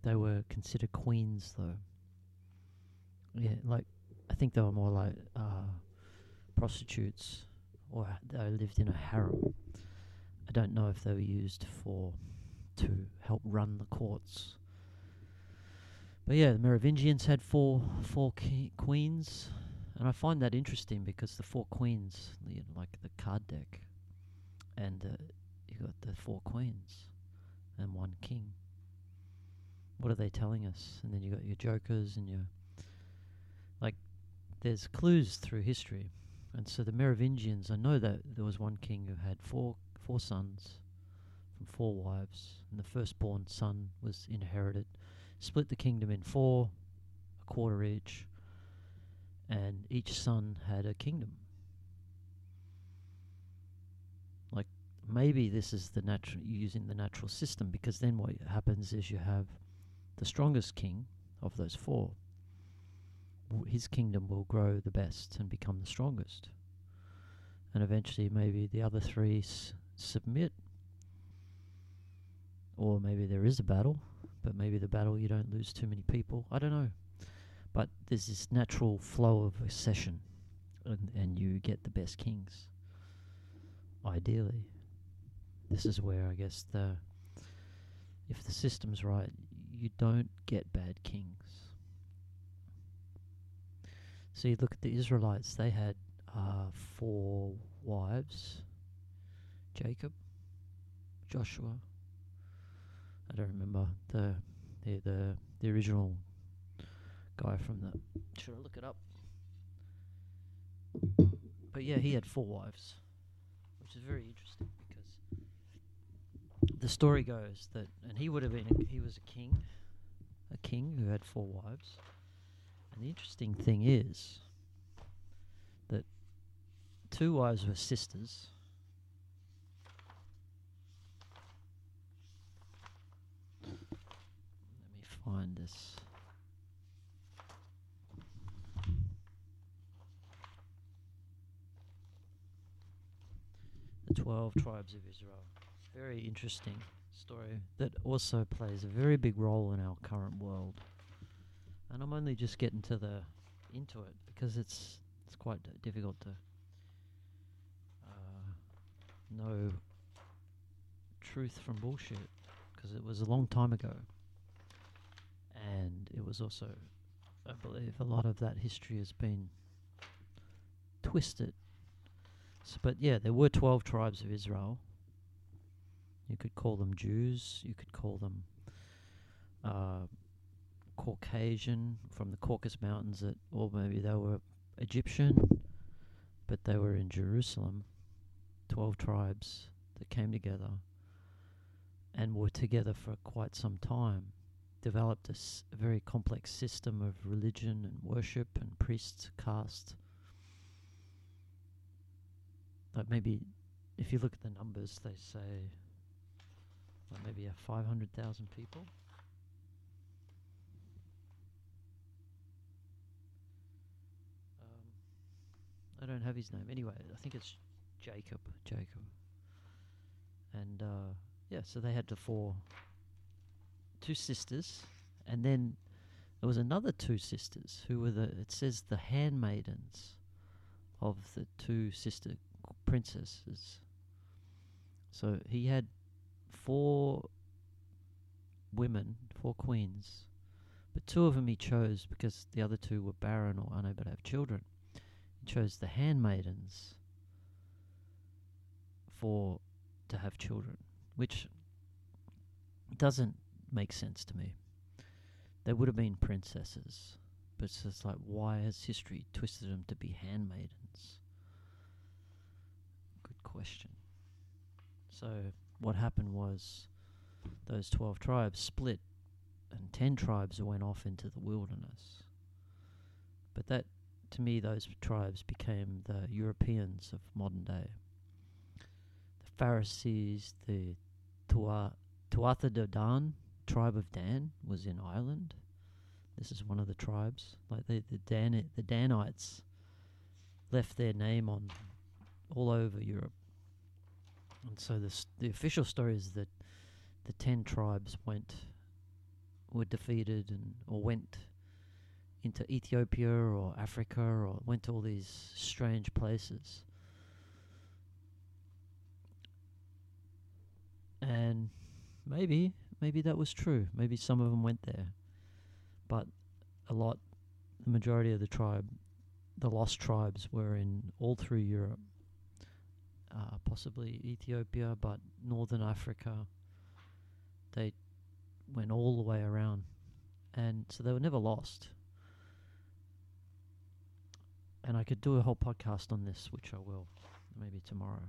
they were considered queens though. Yeah, like think they were more like uh, prostitutes, or they lived in a harem. I don't know if they were used for to help run the courts but yeah, the Merovingians had four four queens, And I find that interesting because the four queens, like the card deck, and uh, you got the four queens and one king. What are they telling us? And then you got your jokers and your. There's clues through history, and so the Merovingians. I know that there was one king who had four four sons from four wives, and the firstborn son was inherited, split the kingdom in four, a quarter each, and each son had a kingdom. Like maybe this is the natural using the natural system because then what happens is you have the strongest king of those four. His kingdom will grow the best and become the strongest, and eventually maybe the other three s- submit or maybe there is a battle, but maybe the battle you don't lose too many people. I don't know. But there's this natural flow of accession, and, and you get the best kings. Ideally, this is where I guess the if the system's right, you don't get bad kings. So you look at the Israelites; they had uh, four wives: Jacob, Joshua, I don't remember the the the, the original guy from the. Should I look it up? But yeah, he had four wives, which is very interesting because the story goes that, and he would have been a, he was a king, a king who had four wives, the interesting thing is that two wives were sisters. Let me find this. The 12 tribes of Israel. Very interesting story that also plays a very big role in our current world. And I'm only just getting to the into it because it's it's quite d- difficult to uh, know truth from bullshit because it was a long time ago. And it was also, I believe, a lot of that history has been twisted. So, but yeah, there were 12 tribes of Israel. You could call them Jews, you could call them uh, Caucasian from the Caucasus Mountains, that, or maybe they were Egyptian, but they were in Jerusalem. 12 tribes that came together and were together for quite some time, developed a, s- a very complex system of religion and worship and priests, caste. Like maybe, if you look at the numbers, they say like maybe a 500,000 people. I don't have his name. Anyway, I think it's Jacob. Jacob. And uh, yeah, so they had the four, two sisters, and then there was another two sisters who were the. It says the handmaidens of the two sister princesses. So he had four women, four queens, but two of them he chose because the other two were barren or unable to have children. Chose the handmaidens for to have children, which doesn't make sense to me. They would have been princesses, but it's just like, why has history twisted them to be handmaidens? Good question. So, what happened was those 12 tribes split, and 10 tribes went off into the wilderness. But that, to me, those tribes became the Europeans of modern day. The Pharisees, the Tuatha De Dan, tribe of Dan, was in Ireland. This is one of the tribes. Like the the Dan the Danites left their name on all over Europe. And so the the official story is that the ten tribes went were defeated and or went into Ethiopia or Africa or went to all these strange places. And maybe maybe that was true. Maybe some of them went there. But a lot the majority of the tribe the lost tribes were in all through Europe, uh, possibly Ethiopia, but northern Africa. They went all the way around, and so they were never lost. And I could do a whole podcast on this, which I will, maybe tomorrow.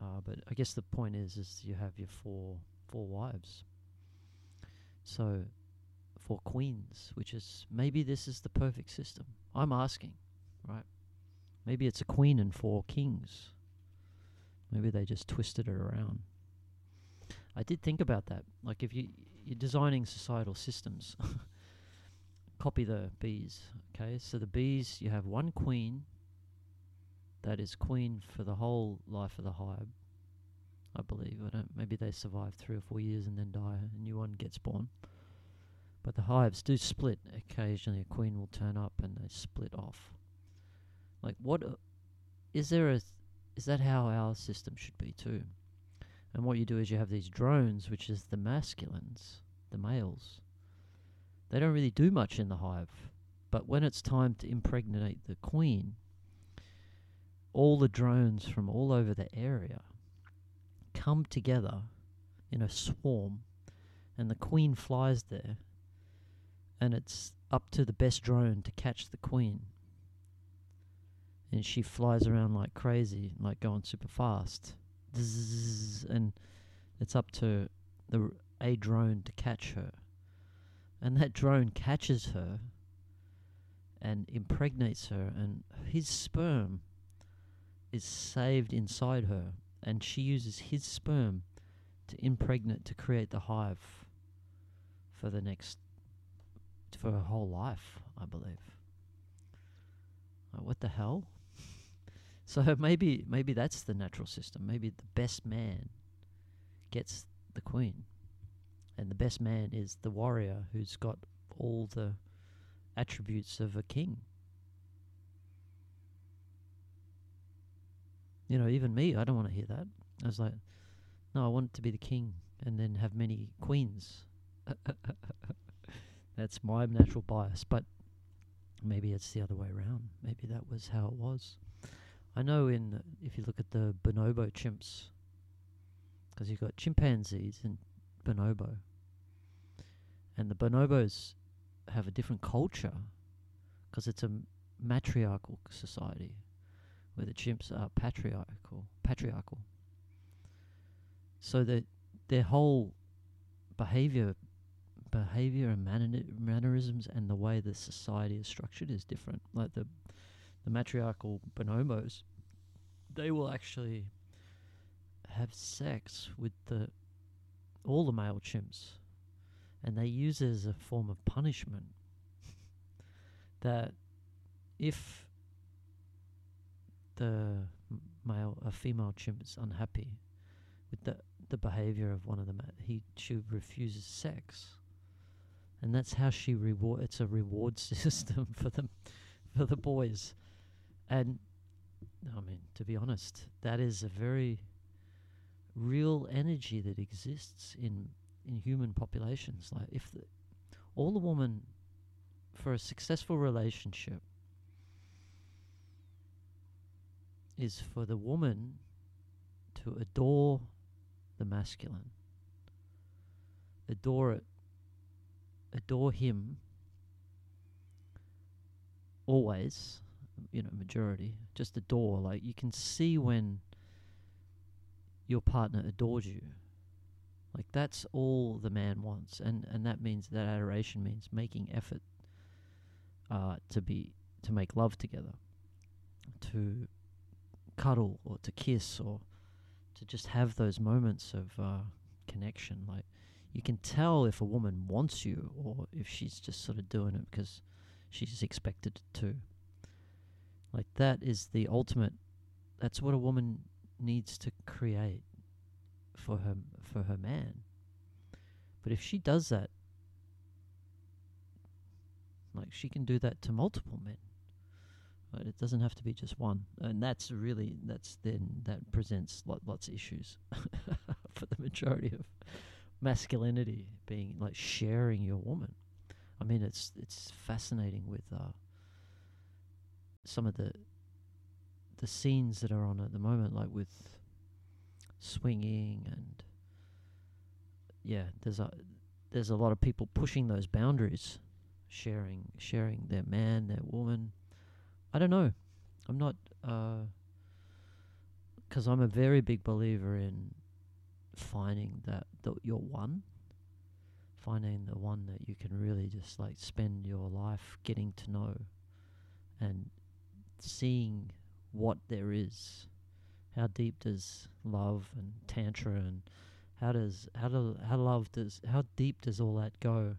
Uh, but I guess the point is, is you have your four four wives. So, four queens, which is maybe this is the perfect system. I'm asking, right? Maybe it's a queen and four kings. Maybe they just twisted it around. I did think about that. Like if you you're designing societal systems, copy the bees. Okay, so the bees you have one queen. That is queen for the whole life of the hive. I believe. I don't. Maybe they survive three or four years and then die. A new one gets born. But the hives do split. Occasionally, a queen will turn up and they split off. Like, what uh, is there a? Is that how our system should be too? And what you do is you have these drones, which is the masculines, the males. They don't really do much in the hive, but when it's time to impregnate the queen, all the drones from all over the area come together in a swarm, and the queen flies there, and it's up to the best drone to catch the queen. And she flies around like crazy, like going super fast and it's up to the a drone to catch her. And that drone catches her and impregnates her, and his sperm is saved inside her, and she uses his sperm to impregnate to create the hive for the next for her whole life, I believe. what the hell? So maybe maybe that's the natural system. Maybe the best man gets the queen, and the best man is the warrior who's got all the attributes of a king. You know, even me, I don't want to hear that. I was like, no, I want to be the king and then have many queens. That's my natural bias, but maybe it's the other way around. Maybe that was how it was. I know in if you look at the bonobo chimps, because you've got chimpanzees and bonobo, and the bonobos have a different culture because it's a matriarchal society where the chimps are patriarchal patriarchal. So that their whole behavior behavior and manner, mannerisms and the way the society is structured is different. Like the the matriarchal bonobos, they will actually have sex with the all the male chimps, and they use it as a form of punishment. that if the male, a female chimp is unhappy with the the behavior of one of them, uh, he she refuses sex, and that's how she reward. It's a reward system for them, for the boys. And I mean, to be honest, that is a very real energy that exists in in human populations. Like if the, all the woman for a successful relationship is for the woman to adore the masculine, adore it, adore him always you know majority just adore like you can see when your partner adores you like that's all the man wants and and that means that adoration means making effort uh, to be to make love together to cuddle or to kiss or to just have those moments of uh, connection like you can tell if a woman wants you or if she's just sort of doing it because she's expected to like that is the ultimate. That's what a woman needs to create for her for her man. But if she does that, like she can do that to multiple men. But it doesn't have to be just one, and that's really that's then that presents lot, lots of issues for the majority of masculinity being like sharing your woman. I mean, it's it's fascinating with uh, some of the the scenes that are on at the moment, like with swinging and yeah, there's a there's a lot of people pushing those boundaries, sharing sharing their man, their woman. I don't know. I'm not uh, because I'm a very big believer in finding that the, your one, finding the one that you can really just like spend your life getting to know, and seeing what there is. How deep does love and tantra and how does how do how love does how deep does all that go?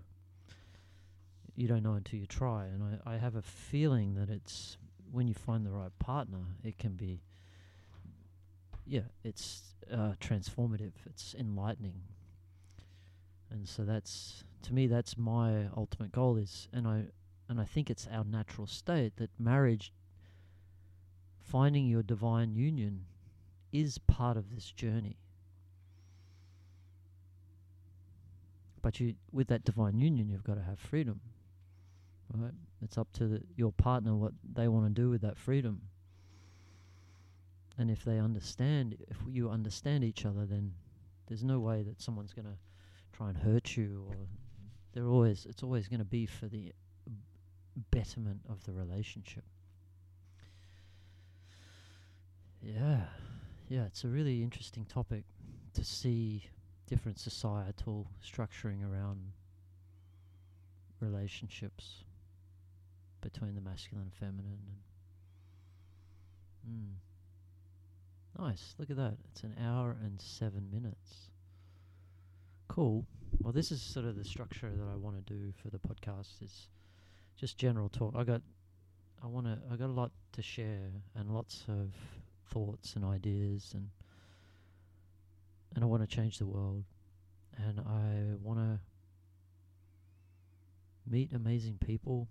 You don't know until you try, and I, I have a feeling that it's when you find the right partner, it can be yeah, it's uh, transformative. It's enlightening, and so that's to me that's my ultimate goal is, and I and I think it's our natural state that marriage, finding your divine union, is part of this journey. But you, with that divine union, you've got to have freedom. Right? It's up to the, your partner what they want to do with that freedom. And if they understand, if you understand each other, then there's no way that someone's going to try and hurt you, or they're always. It's always going to be for the betterment of the relationship. Yeah, yeah, it's a really interesting topic to see different societal structuring around relationships between the masculine and feminine. And mm. Nice, look at that. It's an hour and seven minutes. Cool. Well, this is sort of the structure that I want to do for the podcast. Is just general talk. I got, I want to, I got a lot to share and lots of thoughts and ideas and and I want to change the world and I want to meet amazing people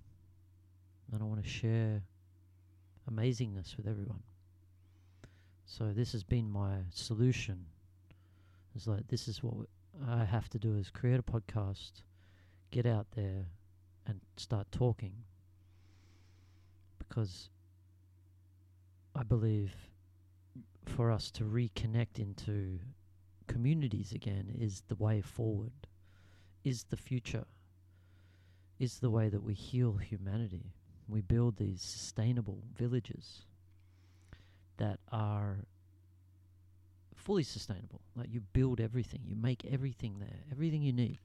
and I want to share amazingness with everyone. So this has been my solution. It's like this is what I have to do is create a podcast, get out there and start talking. Because I believe for us to reconnect into communities again is the way forward, is the future, is the way that we heal humanity. We build these sustainable villages that are fully sustainable. Like you build everything, you make everything there, everything you need.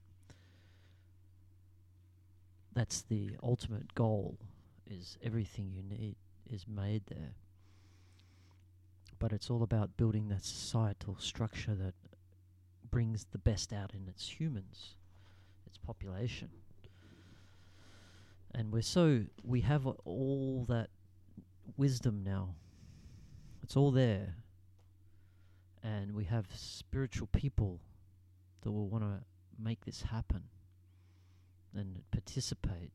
That's the ultimate goal is everything you need is made there. But it's all about building that societal structure that brings the best out in its humans, its population. And we're so, we have all that wisdom now. It's all there. And we have spiritual people that will want to make this happen and participate.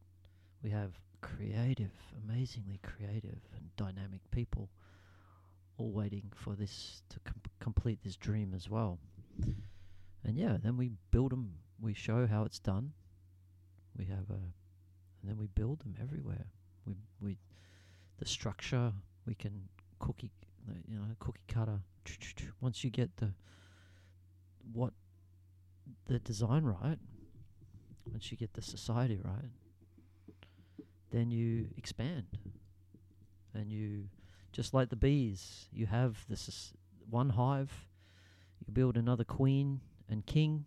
We have creative, amazingly creative and dynamic people all waiting for this to com- complete this dream as well. And yeah, then we build them. We show how it's done. We have a, and then we build them everywhere. We we, the structure we can cookie, you know, cookie cutter. Once you get the what the design right, once you get the society right, then you expand, and you just like the bees. You have this one hive. You build another queen and king,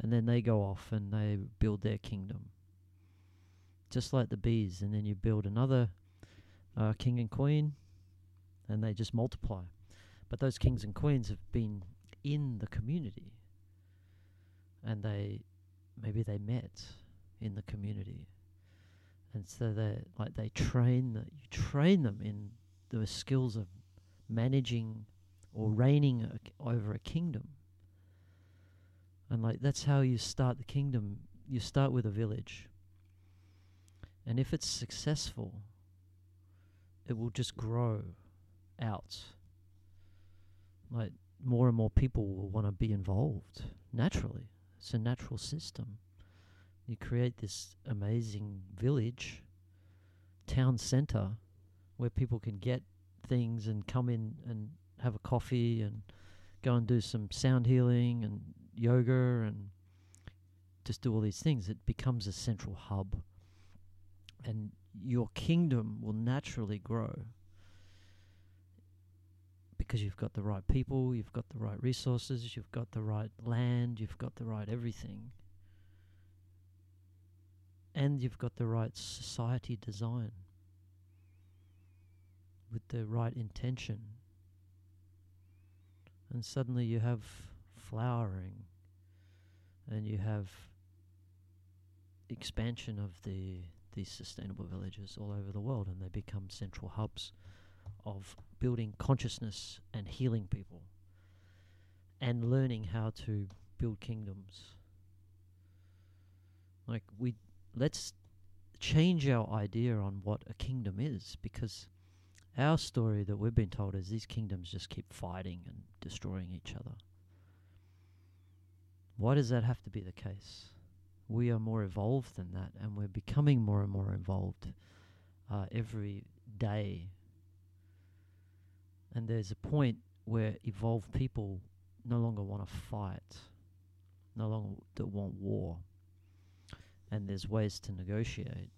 and then they go off and they build their kingdom. Just like the bees, and then you build another uh, king and queen, and they just multiply. But those kings and queens have been in the community, and they maybe they met in the community, and so they like they train the, you train them in the skills of managing or mm. reigning a, over a kingdom and like that's how you start the kingdom. You start with a village. And if it's successful, it will just grow out. Like more and more people will want to be involved naturally. It's a natural system. You create this amazing village, town center, where people can get things and come in and have a coffee and go and do some sound healing and yoga and just do all these things. It becomes a central hub. And your kingdom will naturally grow because you've got the right people, you've got the right resources, you've got the right land, you've got the right everything. And you've got the right society design with the right intention. And suddenly you have flowering and you have expansion of the these sustainable villages all over the world and they become central hubs of building consciousness and healing people and learning how to build kingdoms like we let's change our idea on what a kingdom is because our story that we've been told is these kingdoms just keep fighting and destroying each other why does that have to be the case we are more evolved than that, and we're becoming more and more involved uh, every day. And there's a point where evolved people no longer want to fight, no longer do want war, and there's ways to negotiate.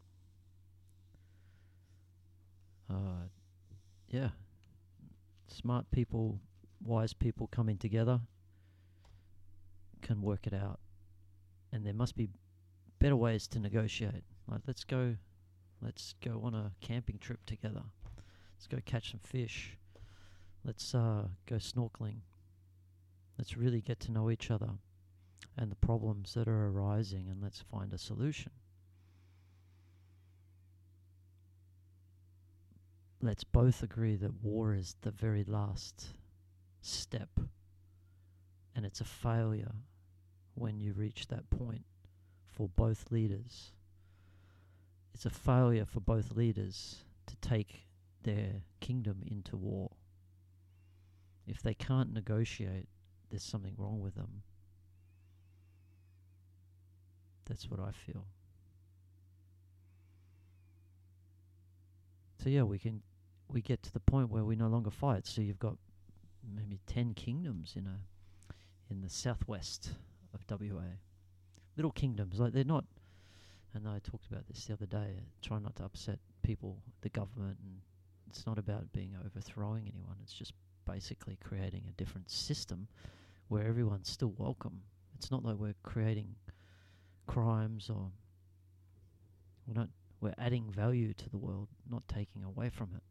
Uh, yeah, smart people, wise people coming together can work it out and there must be better ways to negotiate. Like let's go, let's go on a camping trip together. Let's go catch some fish. Let's uh, go snorkeling. Let's really get to know each other and the problems that are arising, and let's find a solution. Let's both agree that war is the very last step, and it's a failure when you reach that point for both leaders. It's a failure for both leaders to take their kingdom into war. If they can't negotiate, there's something wrong with them. That's what I feel. So yeah, we can we get to the point where we no longer fight. So you've got maybe ten kingdoms in a in the southwest of WA. Little kingdoms, like they're not. And I talked about this the other day. Uh, Try not to upset people, the government, and it's not about being overthrowing anyone. It's just basically creating a different system where everyone's still welcome. It's not like we're creating crimes or we're not we're adding value to the world, not taking away from it.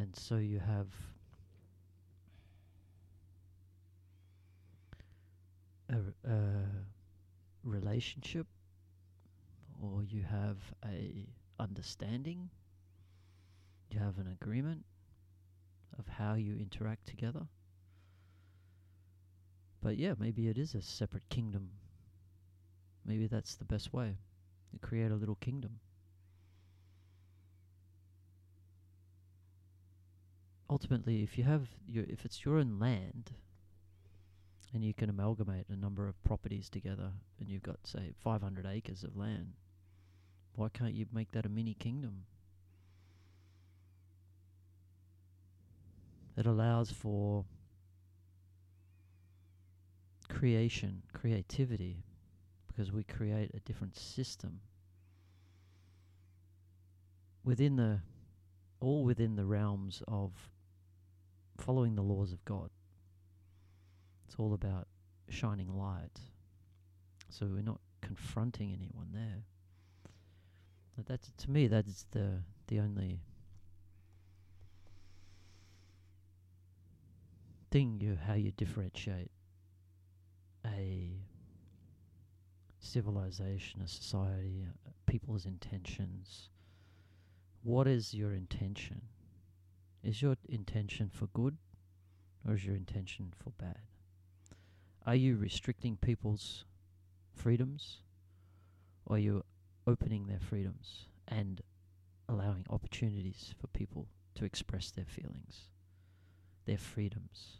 And so you have a, a relationship or you have a understanding you have an agreement of how you interact together. But yeah maybe it is a separate kingdom. Maybe that's the best way. To create a little kingdom ultimately if you have your if it's your own land and you can amalgamate a number of properties together and you've got say 500 acres of land why can't you make that a mini kingdom? That allows for creation creativity because we create a different system within the all within the realms of following the laws of God it's all about shining light. So we're not confronting anyone there. But that's to me that is the the only thing you how you differentiate a civilization, a society, uh, people's intentions. What is your intention? Is your intention for good or is your intention for bad? Are you restricting people's freedoms? Or are you opening their freedoms and allowing opportunities for people to express their feelings, their freedoms?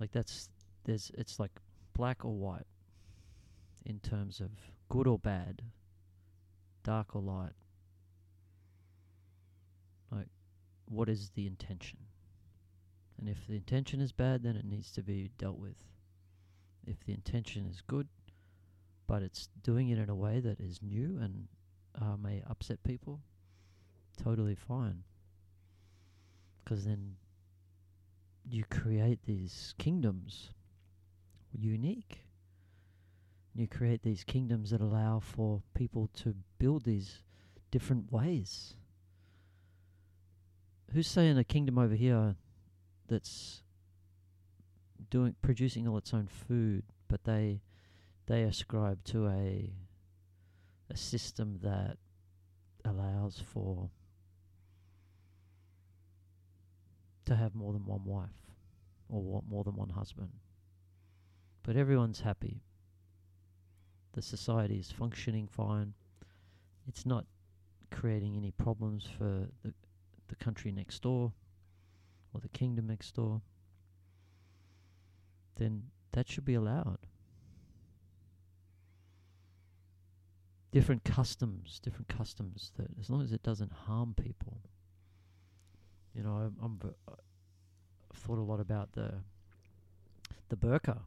Like that's there's it's like black or white in terms of good or bad, dark or light, what is the intention? And if the intention is bad, then it needs to be dealt with. If the intention is good, but it's doing it in a way that is new and uh, may upset people, totally fine. Because then you create these kingdoms unique. You create these kingdoms that allow for people to build these different ways. Who's saying a kingdom over here that's doing producing all its own food, but they they ascribe to a a system that allows for to have more than one wife or more than one husband. But everyone's happy. The society is functioning fine. It's not creating any problems for the the country next door or the kingdom next door. Then that should be allowed. different customs, different customs that as long as it doesn't harm people. You know, I'm, I'm I've thought a lot about the the burqa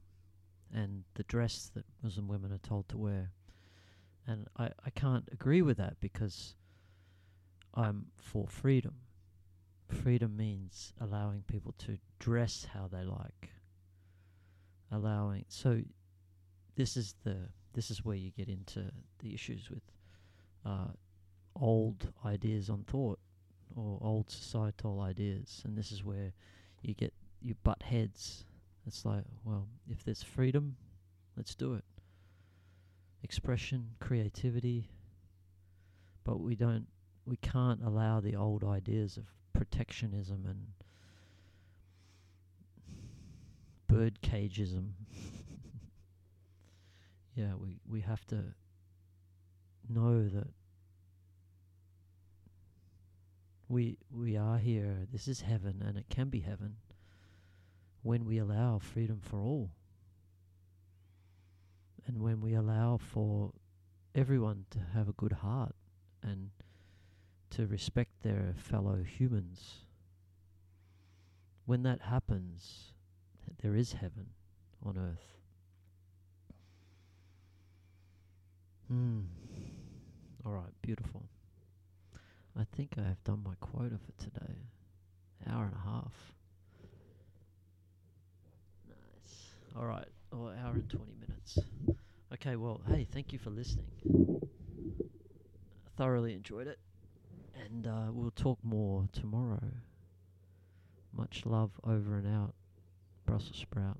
and the dress that Muslim women are told to wear, and I I can't agree with that because I'm for freedom. Freedom means allowing people to dress how they like. Allowing so this is the this is where you get into the issues with uh, old ideas on thought or old societal ideas, and this is where you get you butt heads. It's like, well, if there's freedom, let's do it. Expression, creativity, but we don't, we can't allow the old ideas of protectionism and bird cageism yeah, we, we have to know that we we are here. This is heaven, and it can be heaven when we allow freedom for all, and when we allow for everyone to have a good heart and to respect their fellow humans. When that happens, there is heaven on earth. Hmm. All right, beautiful. I think I have done my quota for today. Hour and a half. Nice. All right, oh, hour and 20 minutes. Okay, well, hey, thank you for listening. Thoroughly enjoyed it. And uh, we'll talk more tomorrow. Much love over and out. Brussels sprout.